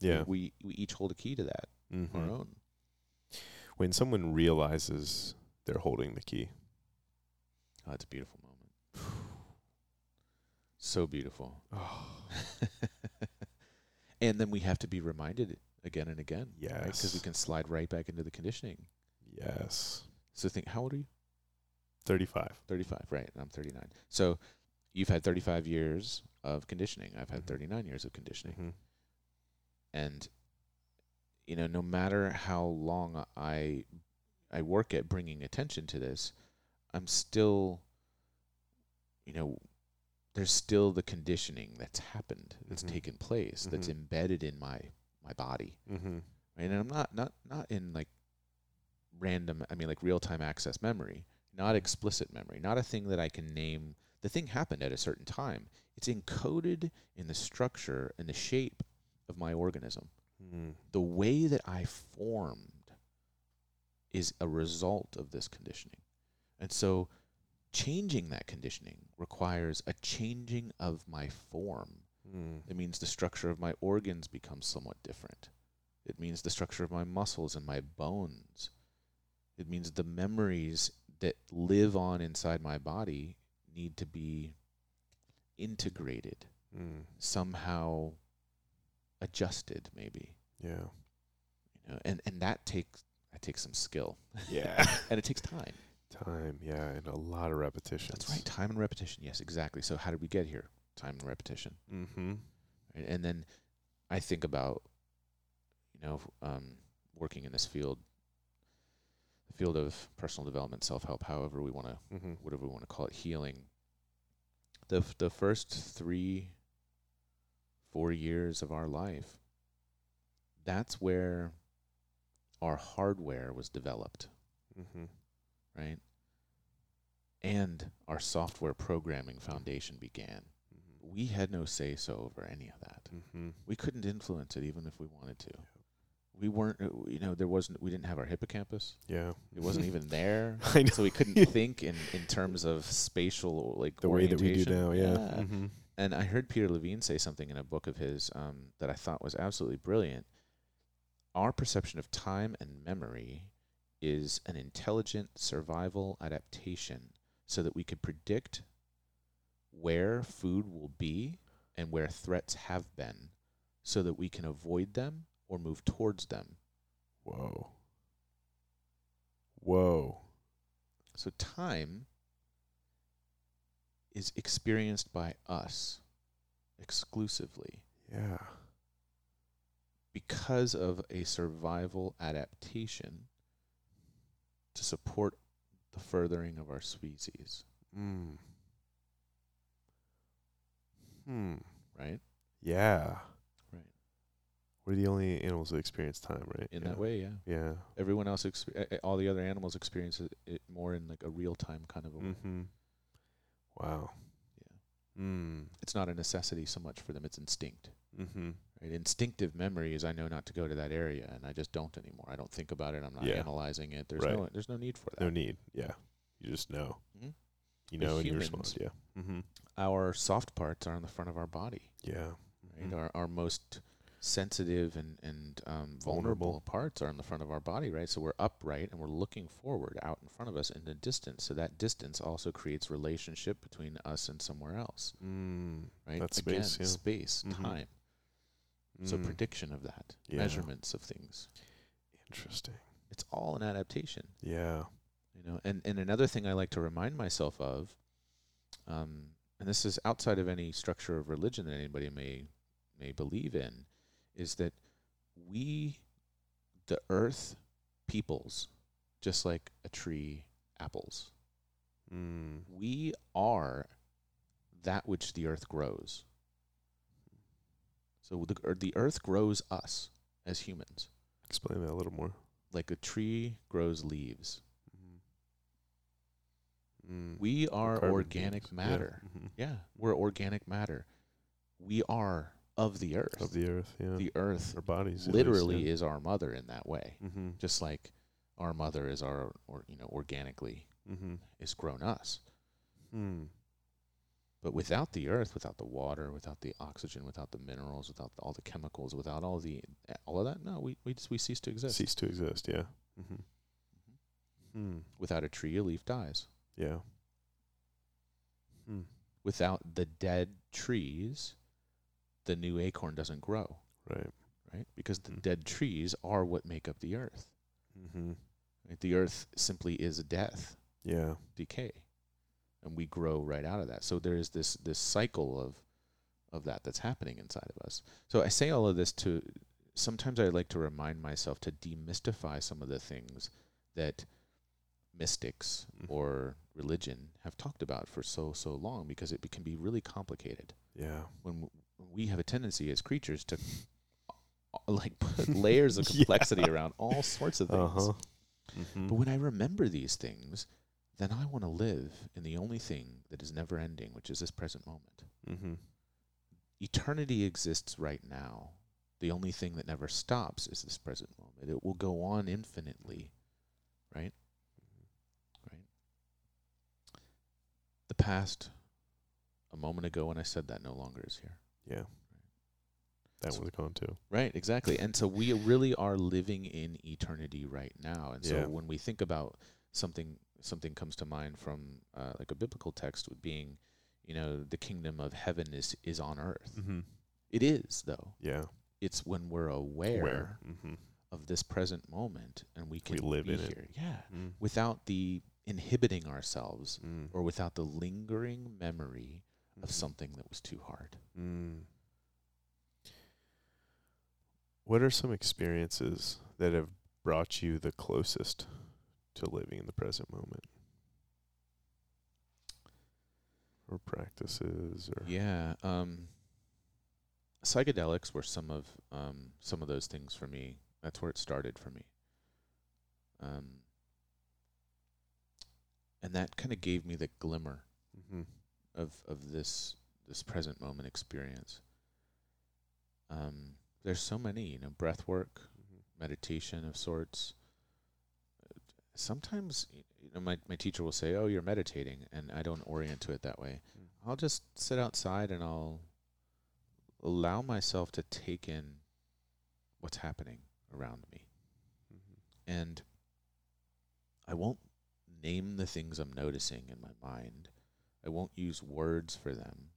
Yeah. We we each hold a key to that, Mhm. our own. When someone realizes they're holding the key. Oh, it's a beautiful moment. So beautiful. Oh. <sighs> <laughs> and then we have to be reminded again and again. Yes. Because we can slide right back into the conditioning. Yes. So think, how old are you? 35. 35, right. I'm 39. So you've had 35 years of conditioning. I've had Mhm. 39 years of conditioning. Mhm. And, you know, no matter how long I, I work at bringing attention to this, I'm still, you know, there's still the conditioning that's happened, that's Mhm. taken place, that's Mhm. embedded in my, my body. Mm-hmm. right? And I'm not not not in like random. I mean, like real time access memory, not explicit memory, not a thing that I can name. The thing happened at a certain time. It's encoded in the structure and the shape of my organism. Mm. The way that I formed is a result of this conditioning, and so changing that conditioning requires a changing of my form. Mm. It means the structure of my organs becomes somewhat different. It means the structure of my muscles and my bones. It means the memories that live on inside my body need to be integrated, Mm. somehow adjusted maybe. Yeah. You know, and, and that takes that takes some skill. Yeah. <laughs> and it takes time. Time. Yeah. And a lot of repetitions. That's right. Time and repetition. Yes, exactly. So how did we get here? Time and repetition. Mm-hmm. Right? And then I think about, you know, um, working in this field, the field of personal development, self help, however we want to, Mm-hmm. whatever we want to call it, healing. The f- the first three, four years of our life, that's where our hardware was developed, Mm-hmm. right? And our software programming foundation began. We had no say so over any of that. Mm-hmm. we couldn't influence it even if we wanted to. We weren't, uh, you know, there wasn't, we didn't have our hippocampus. Yeah. It wasn't even <laughs> there. So we couldn't <laughs> think in, in terms of spatial, like, the way that we do now. Yeah. Mm-hmm. And I heard Peter Levine say something in a book of his um, that I thought was absolutely brilliant. our perception of time and memory is an intelligent survival adaptation so that we could predict where food will be and where threats have been so that we can avoid them or move towards them. Whoa. Whoa. So time is experienced by us exclusively Yeah. because of a survival adaptation to support the furthering of our species, Mm. Hmm. right? Yeah. Right. We're the only animals that experience time, right? In yeah. that way, yeah. Yeah. Everyone else, exp- uh, uh, all the other animals experience it, it more in like a real time kind of a way. Mm-hmm. Wow. Yeah. Mm. It's not a necessity so much for them; it's instinct. Mm-hmm. Right? Instinctive memory is I know not to go to that area, and I just don't anymore. I don't think about it. I'm not Yeah. analyzing it. There's Right. no there's no need for that. No need. Yeah. You just know. Mhm. You As know and you respond. Yeah. Mm-hmm. Our soft parts are on the front of our body. Yeah. Right? Mhm. Our our most sensitive and and um, vulnerable, Vulnerable. parts are on the front of our body, right? So we're upright and we're looking forward, out in front of us, in the distance. So that distance also creates relationship between us and somewhere else, Mm. right? That's Again, space, yeah. space, Mhm. time. So Mm. prediction of that, Yeah. measurements of things. Interesting. It's all an adaptation. Yeah. you know and and another thing i like to remind myself of um and this is outside of any structure of religion that anybody may may believe in is that we the earth peoples just like a tree apples Mm. we are that which the earth grows so the, or the earth grows us as humans Explain that a little more. like a tree grows leaves Mm. we are organic. Yeah. matter Mhm. Yeah, we're organic matter. We are of the earth. Of the earth. Yeah. the earth Our bodies. at least, literally yeah. is our mother in that way. Mm-hmm. Just like our mother is our or you know organically Mm-hmm. is grown us. Mm. But without the earth, without the water, without the oxygen, without the minerals, without all the chemicals, without all the all of that, no, we we just, we cease to exist. Cease to exist. Yeah. Mm-hmm. Hmm. Without a tree, a leaf dies. Yeah. Hmm. Without the dead trees, the new acorn doesn't grow, Right. right? Because the Mhm. dead trees are what make up the earth. Mm-hmm. Right? The earth simply is death, Yeah. decay, and we grow right out of that. So there is this this cycle of of that that's happening inside of us. So I say all of this to sometimes I like to remind myself to demystify some of the things that mystics Mhm. or religion have talked about for so so long because it be- can be really complicated Yeah. when w- we have a tendency as creatures to uh, like put <laughs> layers of Yeah. complexity around all sorts of things. Uh huh. Mm-hmm. But when I remember these things, then I want to live in the only thing that is never ending, which is this present moment. mm-hmm. Eternity exists right now. The only thing that never stops is this present moment. It will go on infinitely? Right. The past, a moment ago when I said that, no longer is here. Yeah. That So- was gone too. Right, exactly. And so we really are living in eternity right now. And so Yeah. when we think about something something comes to mind from uh, like a biblical text with being, you know, the kingdom of heaven is is on earth. Mm-hmm. It is though. Yeah. It's when we're aware? Mm-hmm. of this present moment and we can live be in it. here. Yeah. Mm. Without the inhibiting ourselves Mm. or without the lingering memory of Mhm. something that was too hard. Mm. What are some experiences that have brought you the closest to living in the present moment? Or practices or Yeah. Um, psychedelics were some of um, some of those things for me. That's where it started for me. Um, and that kind of gave me the glimmer mm-hmm. of of this this present moment experience. Um, there's so many, you know, breath work, meditation of sorts. Sometimes, you know, my my teacher will say, "Oh, you're meditating," and I don't orient to it that way. Mm. I'll just sit outside and I'll allow myself to take in what's happening around me. Mhm. And I won't name the things I'm noticing in my mind. I won't use words for them.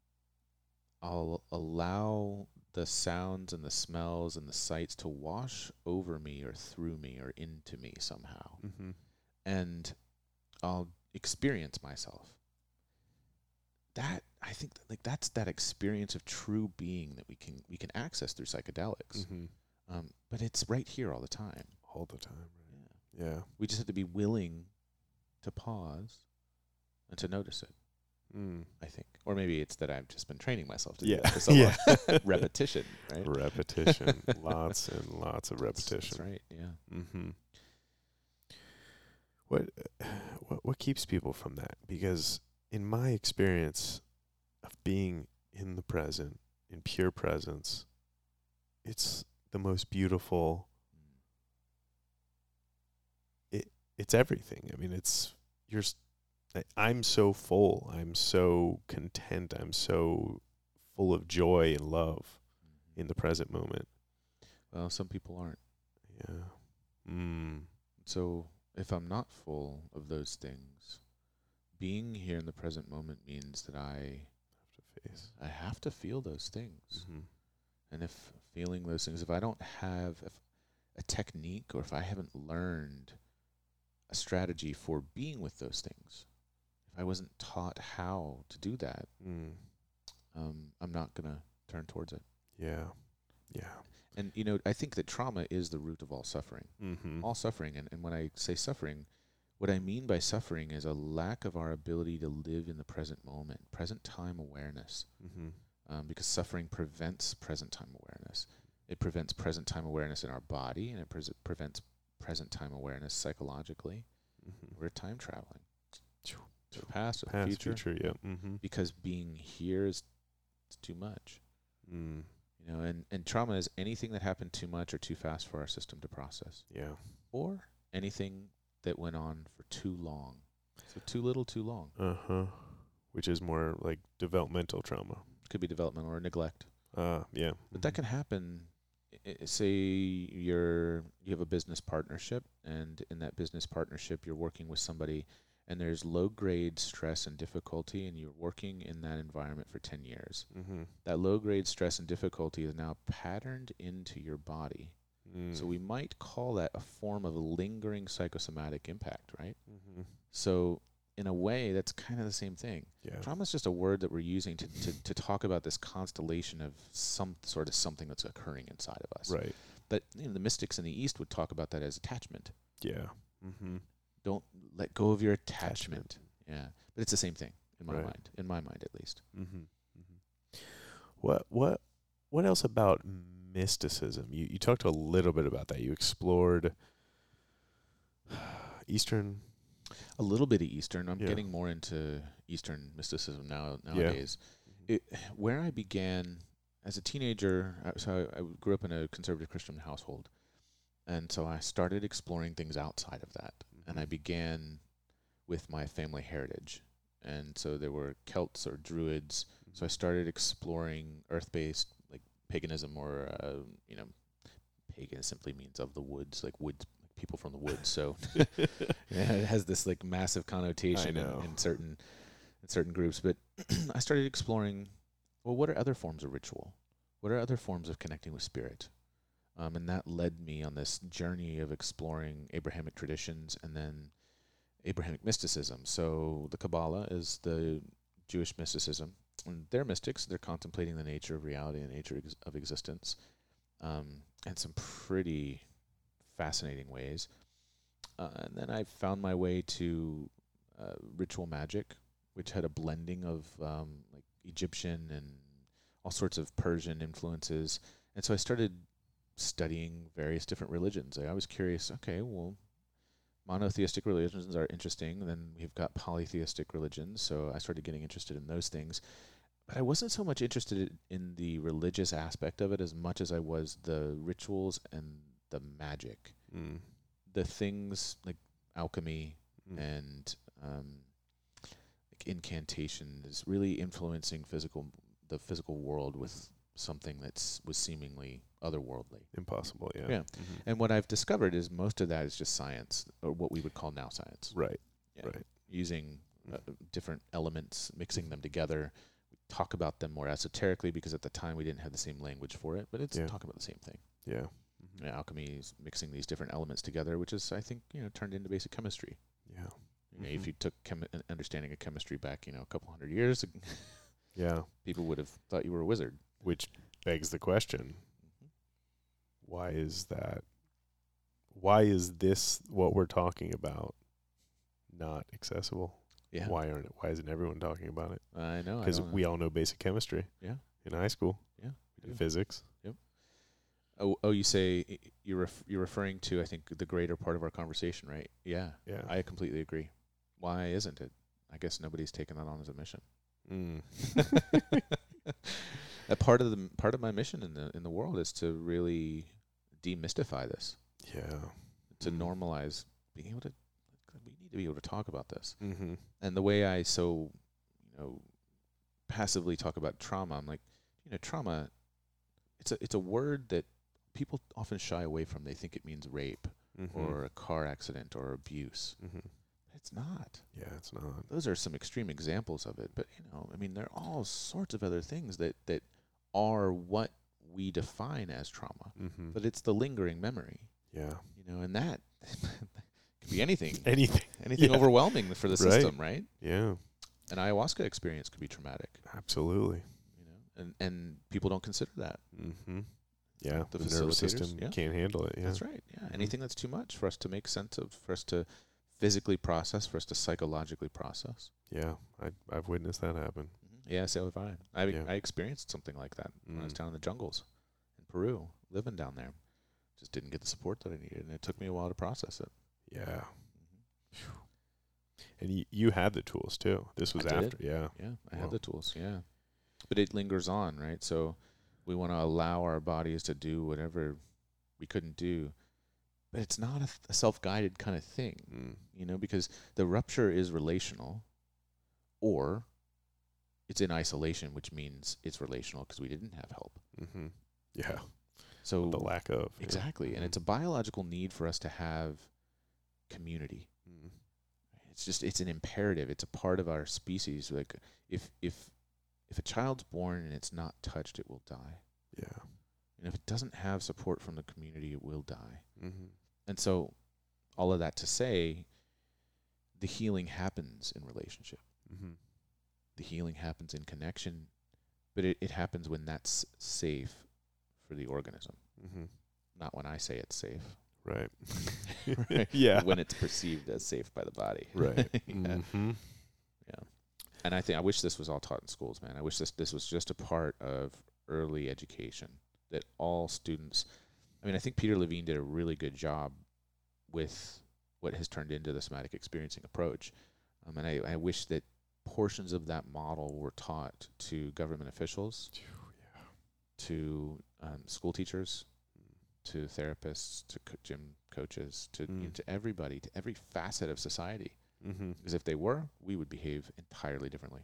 I'll allow the sounds and the smells and the sights to wash over me or through me or into me somehow. Mhm. And I'll experience myself. That I think that, like that's that experience of true being that we can we can access through psychedelics. Mhm. Um, but it's right here all the time. All the time, Yeah. Yeah. We just have to be willing to pause and to notice it, Mm. I think. Or maybe it's that I've just been training myself to Yeah. do that for so <laughs> Yeah. long. <laughs> Repetition, right? Repetition. <laughs> lots and lots of That's- repetition. That's right, yeah. Mm-hmm. What, what what keeps people from that? Because in my experience of being in the present, in pure presence, it's the most beautiful. It it's everything. I mean, it's you're. I'm so full. I'm so content. I'm so full of joy and love Mhm. in the present moment. Well, some people aren't. Yeah. Mm. So if I'm not full of those things, being here in the present moment means that I Have to face. I have to feel those things. Mm-hmm. And if feeling those things, if I don't have if a technique or if I haven't learned a strategy for being with those things, if I wasn't taught how to do that, Mm. um, I'm not going to turn towards it. Yeah. Yeah. And, you know, I think that trauma is the root of all suffering. Mm-hmm. All suffering. And, and when I say suffering, what I mean by suffering is a lack of our ability to live in the present moment, present time awareness. Mm-hmm. um, because suffering prevents present time awareness. It prevents present time awareness in our body, and it pres prevents present time awareness psychologically. Mm-hmm. We're time traveling to the past or the future, future, yeah. Mm-hmm. because being here is it's too much. Mm. You know, and, and trauma is anything that happened too much or too fast for our system to process, Yeah. or anything that went on for too long. So too little, too long. Uh huh. Which is more like developmental trauma. Could be developmental or neglect. Uh, yeah. But that Mhm. can happen. I- Say you're you have a business partnership, and in that business partnership, you're working with somebody, and there's low grade stress and difficulty, and you're working in that environment for ten years. Mm-hmm. That low grade stress and difficulty is now patterned into your body. Mm. So we might call that a form of a lingering psychosomatic impact, right? Mm-hmm. So in a way, that's kind of the same thing. Yeah. Trauma is just a word that we're using to, to, to talk about this constellation of some sort of something that's occurring inside of us. Right. But you know, the mystics in the East would talk about that as attachment. Yeah. Mm-hmm. Don't let go of your attachment. Yeah, but it's the same thing in my Right. mind. In my mind, at least. Mm-hmm. Mm-hmm. What what what else about mysticism? You you talked a little bit about that. You explored <sighs> Eastern. A little bit of Eastern. I'm Yeah. getting more into Eastern mysticism now nowadays. Mm-hmm. It, where I began as a teenager, I- so I, I grew up in a conservative Christian household, and so I started exploring things outside of that. and I mm-hmm. began with my family heritage. And so there were Celts or Druids. So I mm-hmm. started exploring earth-based, like paganism, or uh, you know, pagan simply means of the woods, like woods, people from the woods. So <laughs> <laughs> yeah, it has this like massive connotation in, in certain in certain groups. But <clears throat> I started exploring. Well, what are other forms of ritual? What are other forms of connecting with spirit? Um, and that led me on this journey of exploring Abrahamic traditions and then Abrahamic mysticism. So the Kabbalah is the Jewish mysticism. And they're mystics. They're contemplating the nature of reality and nature ex- of existence um, in some pretty fascinating ways. Uh, and then I found my way to uh, ritual magic, which had a blending of um, like Egyptian and all sorts of Persian influences. And so I started studying various different religions. I was curious, okay, well, monotheistic religions are interesting. Then we've got polytheistic religions. So I started getting interested in those things. But I wasn't so much interested in the religious aspect of it as much as I was the rituals and the magic. Mm. The things like alchemy Mm. and um, like incantation is really influencing physical the physical world with something that's was seemingly otherworldly. Impossible. Yeah. Yeah. Mhm. And what I've discovered is most of that is just science, or what we would call now science. Right. Yeah. Right. Using uh, different elements, mixing them together. We talk about them more esoterically because at the time we didn't have the same language for it, but it's Yeah. talking about the same thing. Yeah. You know, alchemy is mixing these different elements together, which is, I think, you know, turned into basic chemistry. Yeah. You know, if Mhm. you took chemi- an understanding of chemistry back, you know, a couple hundred years, <laughs> Yeah. people would have thought you were a wizard. Which begs the question: Why is that? Why is this what we're talking about not accessible? Yeah, Why aren't it? Why isn't everyone talking about it? I know. Because don't know. we all know basic chemistry. Yeah. In high school. Yeah, we And do. physics. Oh, oh, you say you're ref- you're referring to I think the greater part of our conversation, right? Yeah, Yeah. I completely agree. Why isn't it? I guess nobody's taken that on as a mission. mm. <laughs> a part of the part of my mission in the in the world is to really demystify this, Yeah. to Mhm. normalize being able to. We need to be able to talk about this. Mm-hmm. And the way I so, you know, passively talk about trauma, I'm like, you know, trauma. It's a it's a word that people often shy away from. They think it means rape Mm-hmm. or a car accident or abuse. mm-hmm. It's not. Yeah, it's not. Those are some extreme examples of it, but you know, I mean, there are all sorts of other things that that are what we define as trauma. Mm-hmm. But it's the lingering memory, yeah. you know, and that <laughs> could be anything, <laughs> Anything. anything yeah. overwhelming for the Right. system, right? Yeah. An ayahuasca experience could be traumatic, Absolutely. you know, and and people don't consider that. Mm-hmm. Yeah. The The, nervous system yeah. can't handle it. Yeah. That's right. Yeah, anything that's too much for us to make sense of, for us to physically process, for us to psychologically process. Yeah. I I've witnessed that happen. Yeah, so have I. I, Yeah. I experienced something like that when I was Mm. down in the jungles in Peru, living down there. Just didn't get the support that I needed, and it took me a while to process it. Yeah. And you you had the tools too. This was I did. after. Yeah. Yeah, I Wow. had the tools. Yeah, but it lingers on, right? So we want to allow our bodies to do whatever we couldn't do, but it's not a, a self-guided kind of thing, Mm. you know, because the rupture is relational, or it's in isolation, which means it's relational because we didn't have help. Mm-hmm. Yeah. So The lack of. yeah. Exactly. And Mhm. it's a biological need for us to have community. Mm. It's just it's an imperative. It's a part of our species. Like if if if a child's born and it's not touched, it will die. Yeah. And if it doesn't have support from the community, it will die. Mm-hmm. And so all of that to say the healing happens in relationship. Mm-hmm. The healing happens in connection, but it, it happens when that's safe for the organism. Mm-hmm. Not when I say it's safe. Right. Right. <laughs> <laughs> yeah. when it's perceived as safe by the body. right. <laughs> yeah. Mm-hmm. And I think I wish this was all taught in schools, man. I wish this this was just a part of early education that all students. I mean, I think Peter Levine did a really good job with what has turned into the somatic experiencing approach, um, and I, I wish that portions of that model were taught to government officials, Yeah. to um, school teachers, to therapists, to co- gym coaches, to you know, Mm. to everybody, to every facet of society. Mm-hmm. Because if they were, we would behave entirely differently.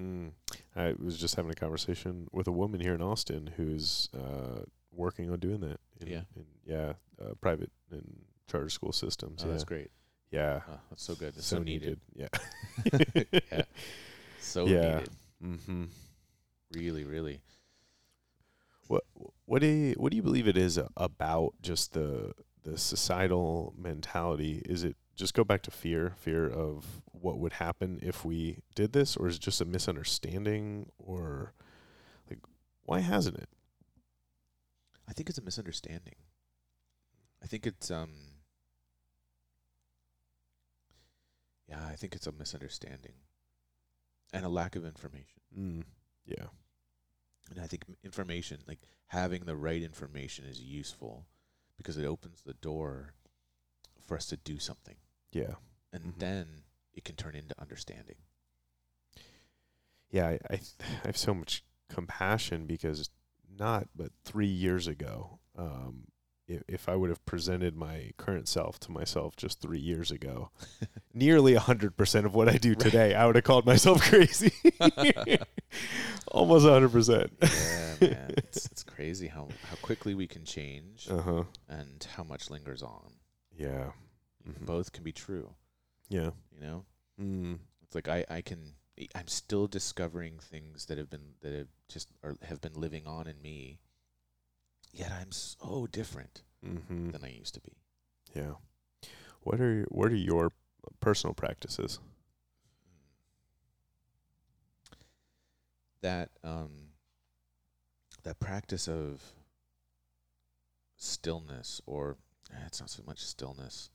Mm. I was just having a conversation with a woman here in Austin who's uh, working on doing that. In, Yeah. In, yeah. Uh, private and charter school systems. Oh, yeah. that's great. Yeah. Oh, that's so good. It's so, needed. Yeah. <laughs> Yeah. So Yeah. needed. Mm-hmm. Really, really. What what do you, what do you believe it is about just the the societal mentality? Is it just go back to fear, fear of what would happen if we did this, or is it just a misunderstanding, or like why hasn't it? I think it's a misunderstanding. I think it's um Yeah, I think it's a misunderstanding and a lack of information. Mm. Yeah. And I think m- information, like having the right information is useful because it opens the door for us to do something. Yeah. And Mhm. then it can turn into understanding. Yeah, I, I th- I have so much compassion because not but three years ago, um, if, if I would have presented my current self to myself just three years ago, <laughs> nearly 100% of what I do Right. today, I would have called myself <laughs> crazy. <laughs> Almost 100%. yeah, man, it's it's crazy how how quickly we can change Uh huh. and how much lingers on. Yeah. Mhm. Both can be true. Yeah. You know, Mm. it's like I I can I'm still discovering things that have been that have just or have been living on in me. Yet I'm so different Mm-hmm. than I used to be. Yeah. What are what are your personal practices? that um that practice of stillness or it's not so much stillness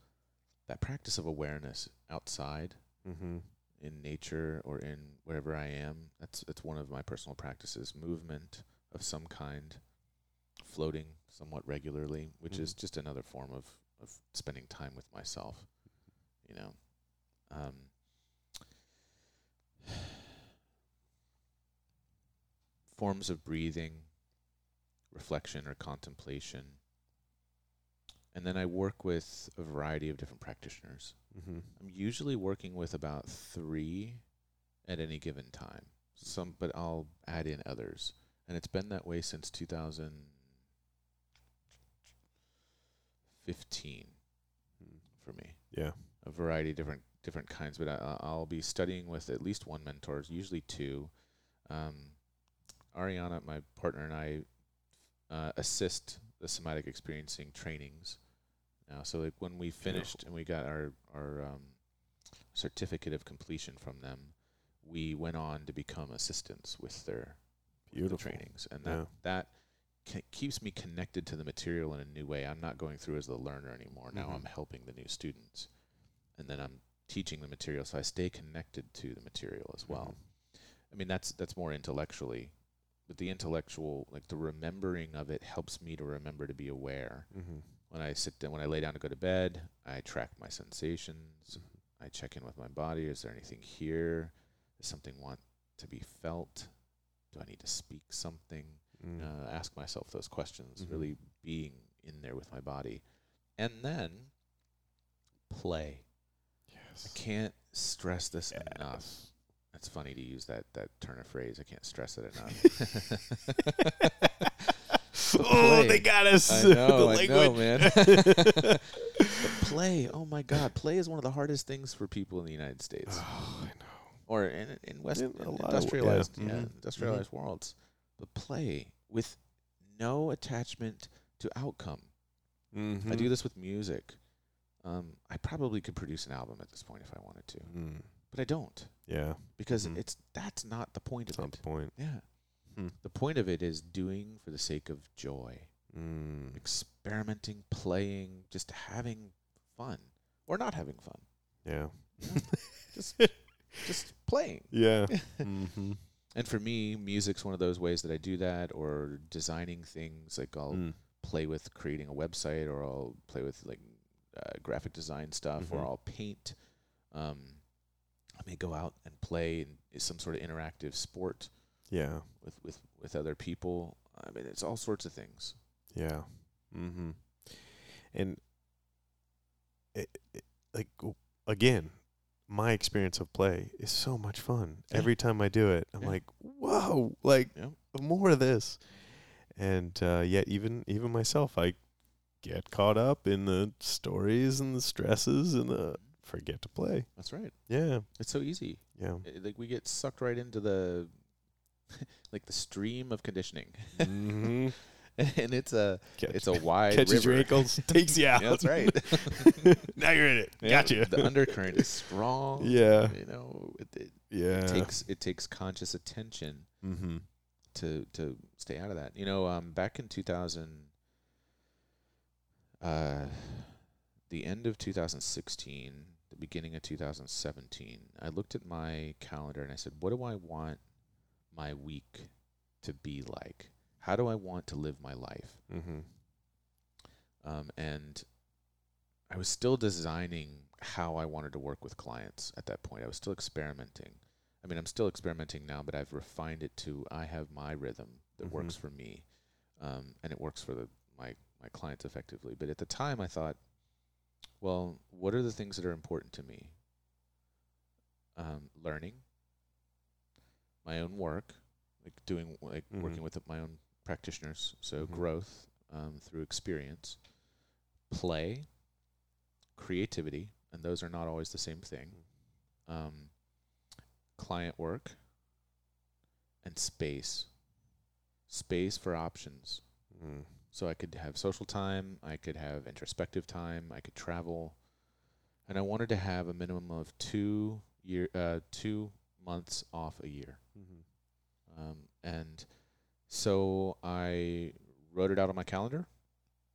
that practice of awareness outside Mm-hmm. in nature or in wherever I am that's that's one of my personal practices movement of some kind floating somewhat regularly which is just another form of of spending time with myself you know um <sighs> forms of breathing, reflection or contemplation. And then I work with a variety of different practitioners. Mm-hmm. I'm usually working with about three at any given time. Some, but I'll add in others, and it's been that way since 2015 for me. Yeah. A variety of different different kinds, but I, I'll be studying with at least one mentor, usually two. Um, Ariana, my partner, and I uh, assist the somatic experiencing trainings now. So like when we finished and we got our our um, certificate of completion from them, we went on to become assistants with their with the trainings, and that Yeah. that ke- keeps me connected to the material in a new way. I'm not going through as the learner anymore. Now Mhm. I'm helping the new students, and then I'm teaching the material, so I stay connected to the material as well. I mean, that's that's more intellectually, but the intellectual, like the remembering of it, helps me to remember to be aware. Mm-hmm. When I sit down, when I lay down to go to bed, I track my sensations. I check in with my body. Is there anything here? Does something want to be felt? Do I need to speak something? Mm. uh, ask myself those questions, Mhm. really being in there with my body. And then play. Yes. I can't stress this enough. Yes. It's funny to use that, that turn of phrase. I can't stress it enough. <laughs> <laughs> <laughs> oh, play. they got us. I <laughs> know, the I know, language. man. <laughs> play, oh my God, play is one of the hardest things for people in the United States oh, <sighs> I know. or in in West In in lot of- yeah. industrialized, yeah, Mhm. industrialized worlds. But play with no attachment to outcome. Mm-hmm. I do this with music. Um, I probably could produce an album at this point if I wanted to, Mm. but I don't Yeah. because Mhm. it's that's not the point That's of not it. the point. Yeah, Hmm. the point of it is doing for the sake of joy, Mm. experimenting, playing, just having fun or not having fun, Yeah. <laughs> just just playing. Yeah. <laughs> mm-hmm. And for me, music's one of those ways that I do that, or designing things. Like I'll Mm. play with creating a website, or I'll play with like uh, graphic design stuff, Mhm. or I'll paint. Um, I may go out and play in some sort of interactive sport Yeah. with with with other people. I mean, it's all sorts of things. Yeah. Mm-hmm. And it, it, like again, my experience of play is so much fun. Yeah. Every time I do it, I'm Yeah. like, whoa, like Yeah. more of this. And uh, yet, even even myself, I get caught up in the stories and the stresses and the forget to play. That's right. Yeah. It's so easy. Yeah. I- like we get sucked right into the <laughs> like the stream of conditioning, mm-hmm. <laughs> and it's a Catch, it's a wide catches river. your ankles, takes you <laughs> out. Yeah, that's right. now you're in it. Yeah, Gotcha. The undercurrent is strong. yeah. You know, it, it, Yeah. it takes it takes conscious attention mm-hmm. to to stay out of that. You know, um, back in 2000, uh, the end of 2016, the beginning of 2017, I looked at my calendar and I said, "What do I want my week to be like? How do I want to live my life?" Mm-hmm. um, and I was still designing how I wanted to work with clients at that point. I was still experimenting. I mean, I'm still experimenting now, but I've refined it to I have my rhythm that Mhm. works for me, um, and it works for the my my clients effectively. But at the time, I thought, well, what are the things that are important to me? Um, learning, my own work, like doing like Mhm. working with my own practitioners, so Mhm. growth um, through experience, play, creativity, and those are not always the same thing. Um, client work and space. Space for options. Mm. So I could have social time, I could have introspective time, I could travel, and I wanted to have a minimum of two year, uh, two months off a year. Mhm. Um, and so I wrote it out on my calendar.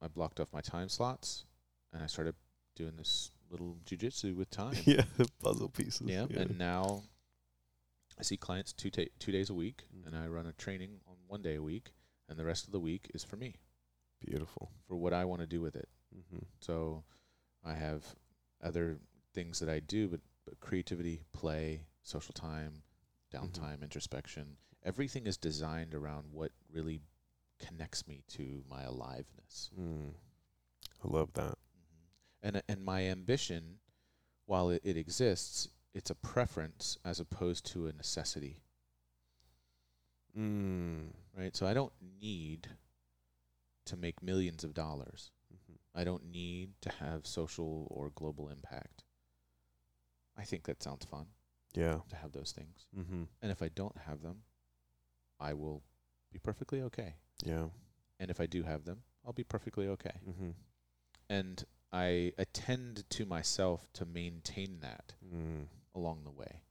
I blocked off my time slots, and I started doing this little jujitsu with time. <laughs> yeah, puzzle pieces. yeah, and now I see clients two ta- two days a week, Mm. and I run a training on one day a week, and the rest of the week is for me, beautiful. for what I want to do with it. Mm-hmm. So I have other things that I do, but, but creativity, play, social time, downtime, introspection, everything is designed around what really connects me to my aliveness. Mm. I love that. And and my ambition, while it, it exists, it's a preference as opposed to a necessity, Mm. right? So I don't need to make millions of dollars. Mhm. I don't need to have social or global impact. I think that sounds fun Yeah. to have those things. Mm-hmm. And if I don't have them, I will be perfectly okay. Yeah. And if I do have them, I'll be perfectly okay. Mm-hmm. And I attend to myself to maintain that Mm. along the way.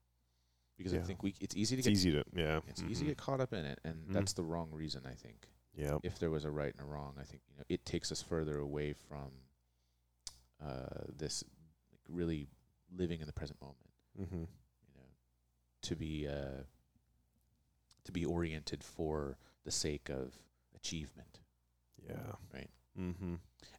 Because I think we it's easy to It's get easy to yeah. it's easy to get caught up in it and Mhm. that's the wrong reason I think. Yeah. If there was a right and a wrong, I think you know it takes us further away from uh, this like, really living in the present moment. Mm-hmm. To be uh, to be oriented for the sake of achievement. Yeah. Right. Mm-hmm.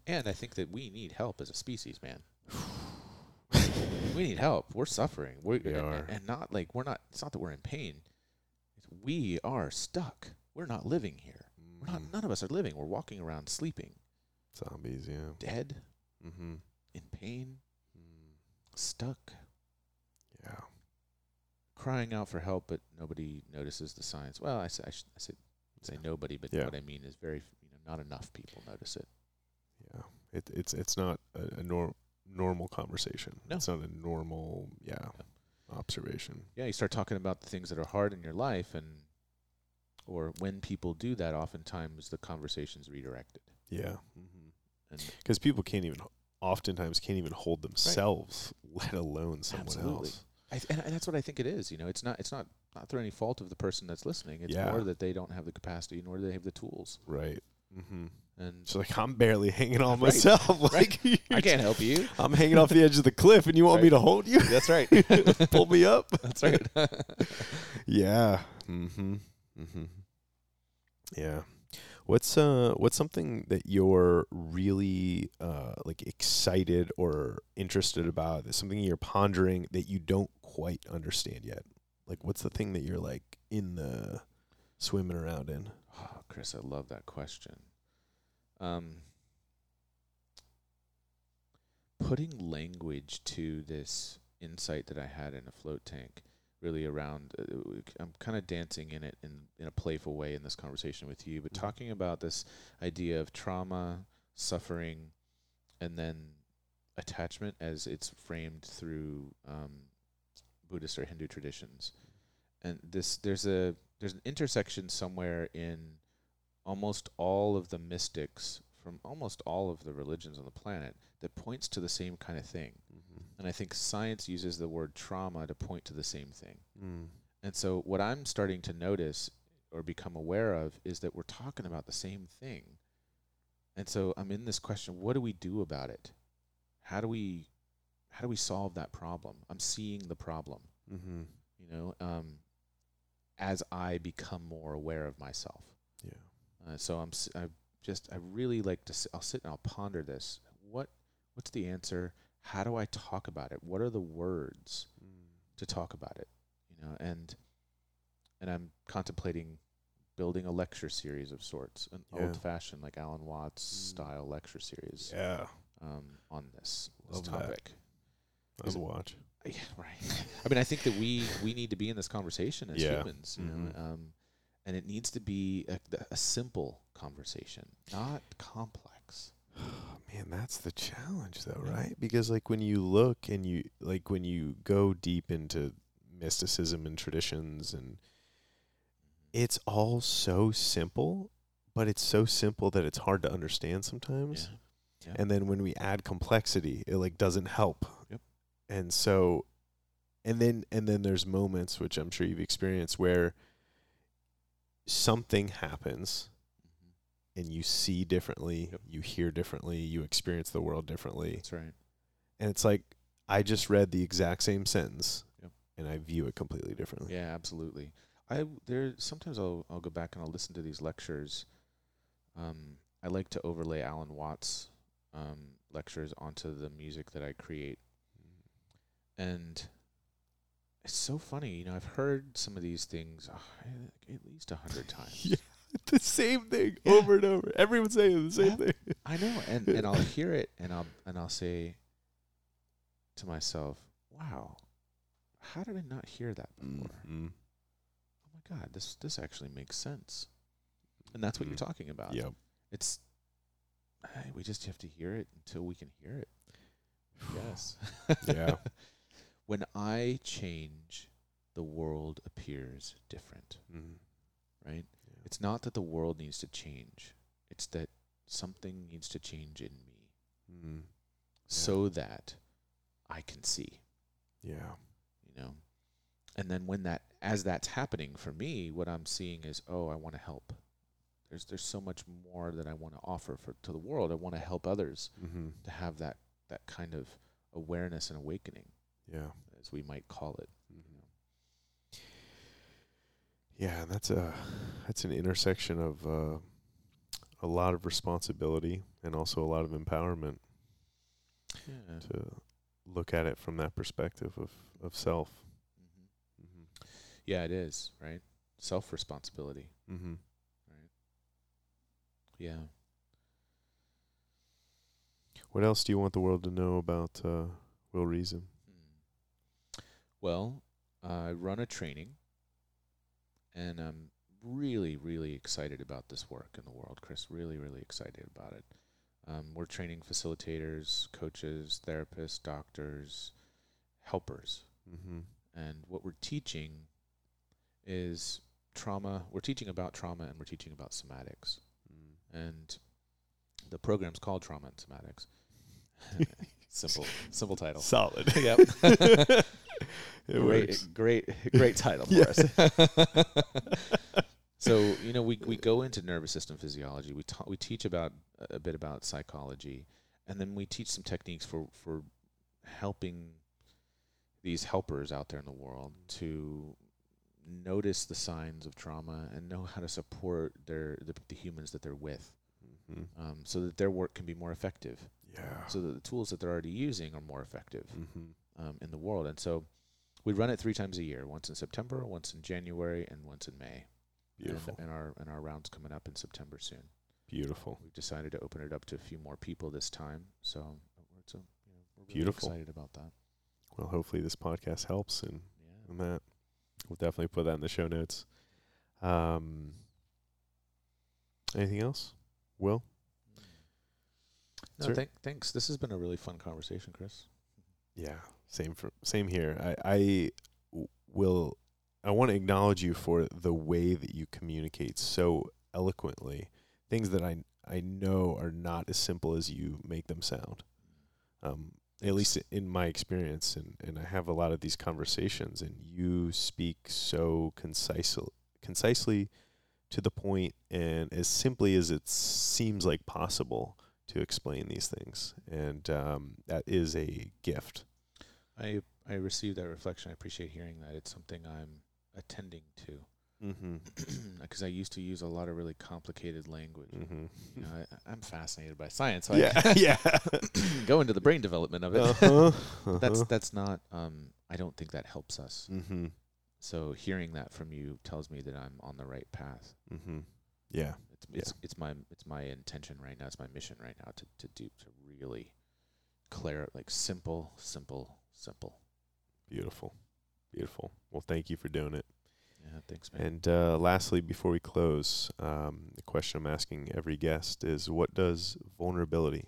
And I think that we need help as a species, man. <sighs> we need help. We're suffering. We're, We and, are. and not like we're not. It's not that we're in pain. It's we are stuck. We're not living here. We're not. Mhm. None of us are living. We're walking around sleeping, Zombies. Yeah. dead, Mm-hmm. in pain, Mm. stuck, Yeah. Crying out for help, but nobody notices the signs. Well, I say I, sh- I say say nobody, but Yeah. what I mean is very you know not enough people notice it. Yeah. It, it's it's not a, a nor- normal conversation. No. It's not a normal yeah observation. yeah, you start talking about the things that are hard in your life, and or when people do that, oftentimes the conversation's redirected. Yeah. Mm-hmm. Because people can't even oftentimes can't even hold themselves, <laughs> let alone someone Absolutely. else. I th- and, and that's what I think it is. You know, it's not it's not not through any fault of the person that's listening. It's Yeah. more that they don't have the capacity, nor do they have the tools. Right. Mm-hmm. And So like I'm barely hanging on <laughs> Right, myself. <laughs> Like I <laughs> can't help you. I'm hanging off the edge of the cliff, and you want me to hold you? That's right. Pull me up. That's right. Yeah. Mm-hmm. Mm-hmm. Yeah. What's uh what's something that you're really uh like excited or interested about? Something you're pondering that you don't quite understand yet. Like what's the thing that you're like in the swimming around in? Oh, Chris, I love that question. Um, putting language to this insight that I had in a float tank, really around. Uh, I'm kind of dancing in it in in a playful way in this conversation with you, but Mhm. talking about this idea of trauma, suffering, and then attachment as it's framed through um, Buddhist or Hindu traditions. And this there's a there's an intersection somewhere in almost all of the mystics from almost all of the religions on the planet that points to the same kind of thing. And I think science uses the word trauma to point to the same thing. Mm. And so what I'm starting to notice or become aware of is that we're talking about the same thing. And so I'm in this question, what do we do about it? How do we how do we solve that problem? I'm seeing the problem, Mm-hmm. you know, um, as I become more aware of myself. Yeah. Uh, so I'm s- I just I really like to s- I'll sit and I'll ponder this. What what's the answer? How do I talk about it? What are the words Mm. to talk about it? You know, and and I'm contemplating building a lecture series of sorts, an Yeah. old-fashioned like Alan Watts Mm. style lecture series Yeah. um, on this, this Love that. topic. It- watch. <laughs> Yeah, right. I mean, I think that we we need to be in this conversation as Yeah. humans, you Mhm. know, um, and it needs to be a, a simple conversation, not complex. <sighs> Man, that's the challenge though, Yeah. right? Because like when you look and you like when you go deep into mysticism and traditions and it's all so simple, but it's so simple that it's hard to understand sometimes. Yeah. And then when we add complexity, it like doesn't help. Yep. And so and then and then there's moments which I'm sure you've experienced where something happens. And you see differently, Yep. you hear differently, you experience the world differently. That's right. And it's like I just read the exact same sentence Yep. and I view it completely differently. Yeah, absolutely. I there sometimes I'll I'll go back and I'll listen to these lectures. Um, I like to overlay Alan Watts um, lectures onto the music that I create, and it's so funny. You know, I've heard some of these things uh, at least a hundred <laughs> times. Yeah. <laughs> the same thing Yeah. over and over. Everyone's saying the same Yeah. thing. I know, and and I'll <laughs> hear it, and I'll and I'll say to myself, "Wow, how did I not hear that before? Mm-hmm. Oh my God, this this actually makes sense." And that's what you're Mhm. talking about. Yep. It's we just have to hear it until we can hear it. Yes. <sighs> Yeah. <laughs> when I change, the world appears different, Mm. Right? Yeah. It's not that the world needs to change. It's that something needs to change in me Mm. so that I can see, Yeah. you know. And then when that as that's happening for me, what I'm seeing is, oh, I want to help. There's there's so much more that I want to offer for to the world. I want to help others Mm-hmm. to have that that kind of awareness and awakening, Yeah. as we might call it. Mm-hmm. Yeah, that's a that's an intersection of uh, a lot of responsibility and also a lot of empowerment Yeah. to look at it from that perspective of of self. hmm Mm-hmm. Yeah, it is right. Self responsibility. Mm-hmm. Right. Yeah. What else do you want the world to know about uh, Will Reason? Hmm. Well, I run a training, and I'm really, really excited about this work in the world, Chris. Really, really excited about it. Um, we're training facilitators, coaches, therapists, doctors, helpers, Mm-hmm. and what we're teaching is trauma. We're teaching about trauma, and we're teaching about somatics. And the program's called Trauma and Somatics. <laughs> <laughs> simple, simple title. Solid. <laughs> Yep. <laughs> it great, works. great, great title for us. <laughs> so you know, we we go into nervous system physiology. We ta- we teach about a bit about psychology, and then we teach some techniques for for helping these helpers out there in the world to notice the signs of trauma and know how to support their the, the humans that they're with, Mhm. um, so that their work can be more effective. Yeah. So that the tools that they're already using are more effective mm-hmm. um, in the world. And so we run it three times a year: once in September, once in January, and once in May. Beautiful. And, and our and our rounds coming up in September soon. Beautiful. We've decided to open it up to a few more people this time. So it's a, you know, we're really Beautiful. excited about that. Well, hopefully this podcast helps and Yeah. on that. We'll definitely put that in the show notes. Um, anything else? Will? No, thank, thanks. This has been a really fun conversation, Chris. Yeah, same for same here. I I w- will I want to acknowledge you for the way that you communicate so eloquently. Things that I I know are not as simple as you make them sound. Um, at least in my experience, and and I have a lot of these conversations, and you speak so concisely concisely to the point and as simply as it seems like possible to explain these things, and um, that is a gift. I I received that reflection. I appreciate hearing that. It's something I'm attending to Mm-hmm. <clears throat> because I used to use a lot of really complicated language. Mm-hmm. You know, I, I'm fascinated by science. So Yeah, <laughs> yeah. <coughs> go into the brain development of it. Uh-huh, <laughs> That's uh-huh. that's not. Um, I don't think that helps us. Mm-hmm. so hearing that from you tells me that I'm on the right path. Mm-hmm. Yeah. It's it's it's my it's my intention right now. It's my mission right now to to do to really clear like simple, simple, simple. Beautiful. Beautiful. Well, thank you for doing it. Yeah, thanks, man. And uh, lastly, before we close, um, the question I'm asking every guest is what does vulnerability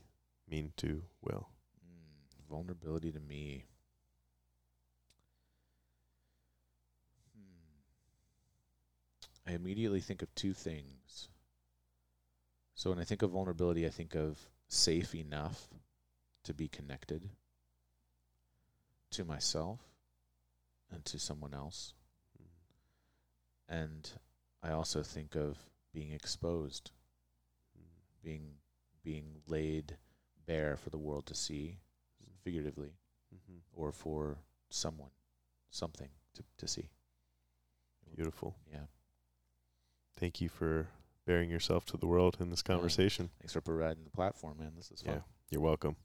mean to Will? Mm, vulnerability to me. Hmm. I immediately think of two things. So when I think of vulnerability, I think of safe enough to be connected to myself and to someone else. And I also think of being exposed, being being laid bare for the world to see, figuratively, Mm-hmm. or for someone, something to to see. Beautiful. Yeah. Thank you for bearing yourself to the world in this conversation. Thanks for providing the platform, man. This is fun. Yeah. You're welcome.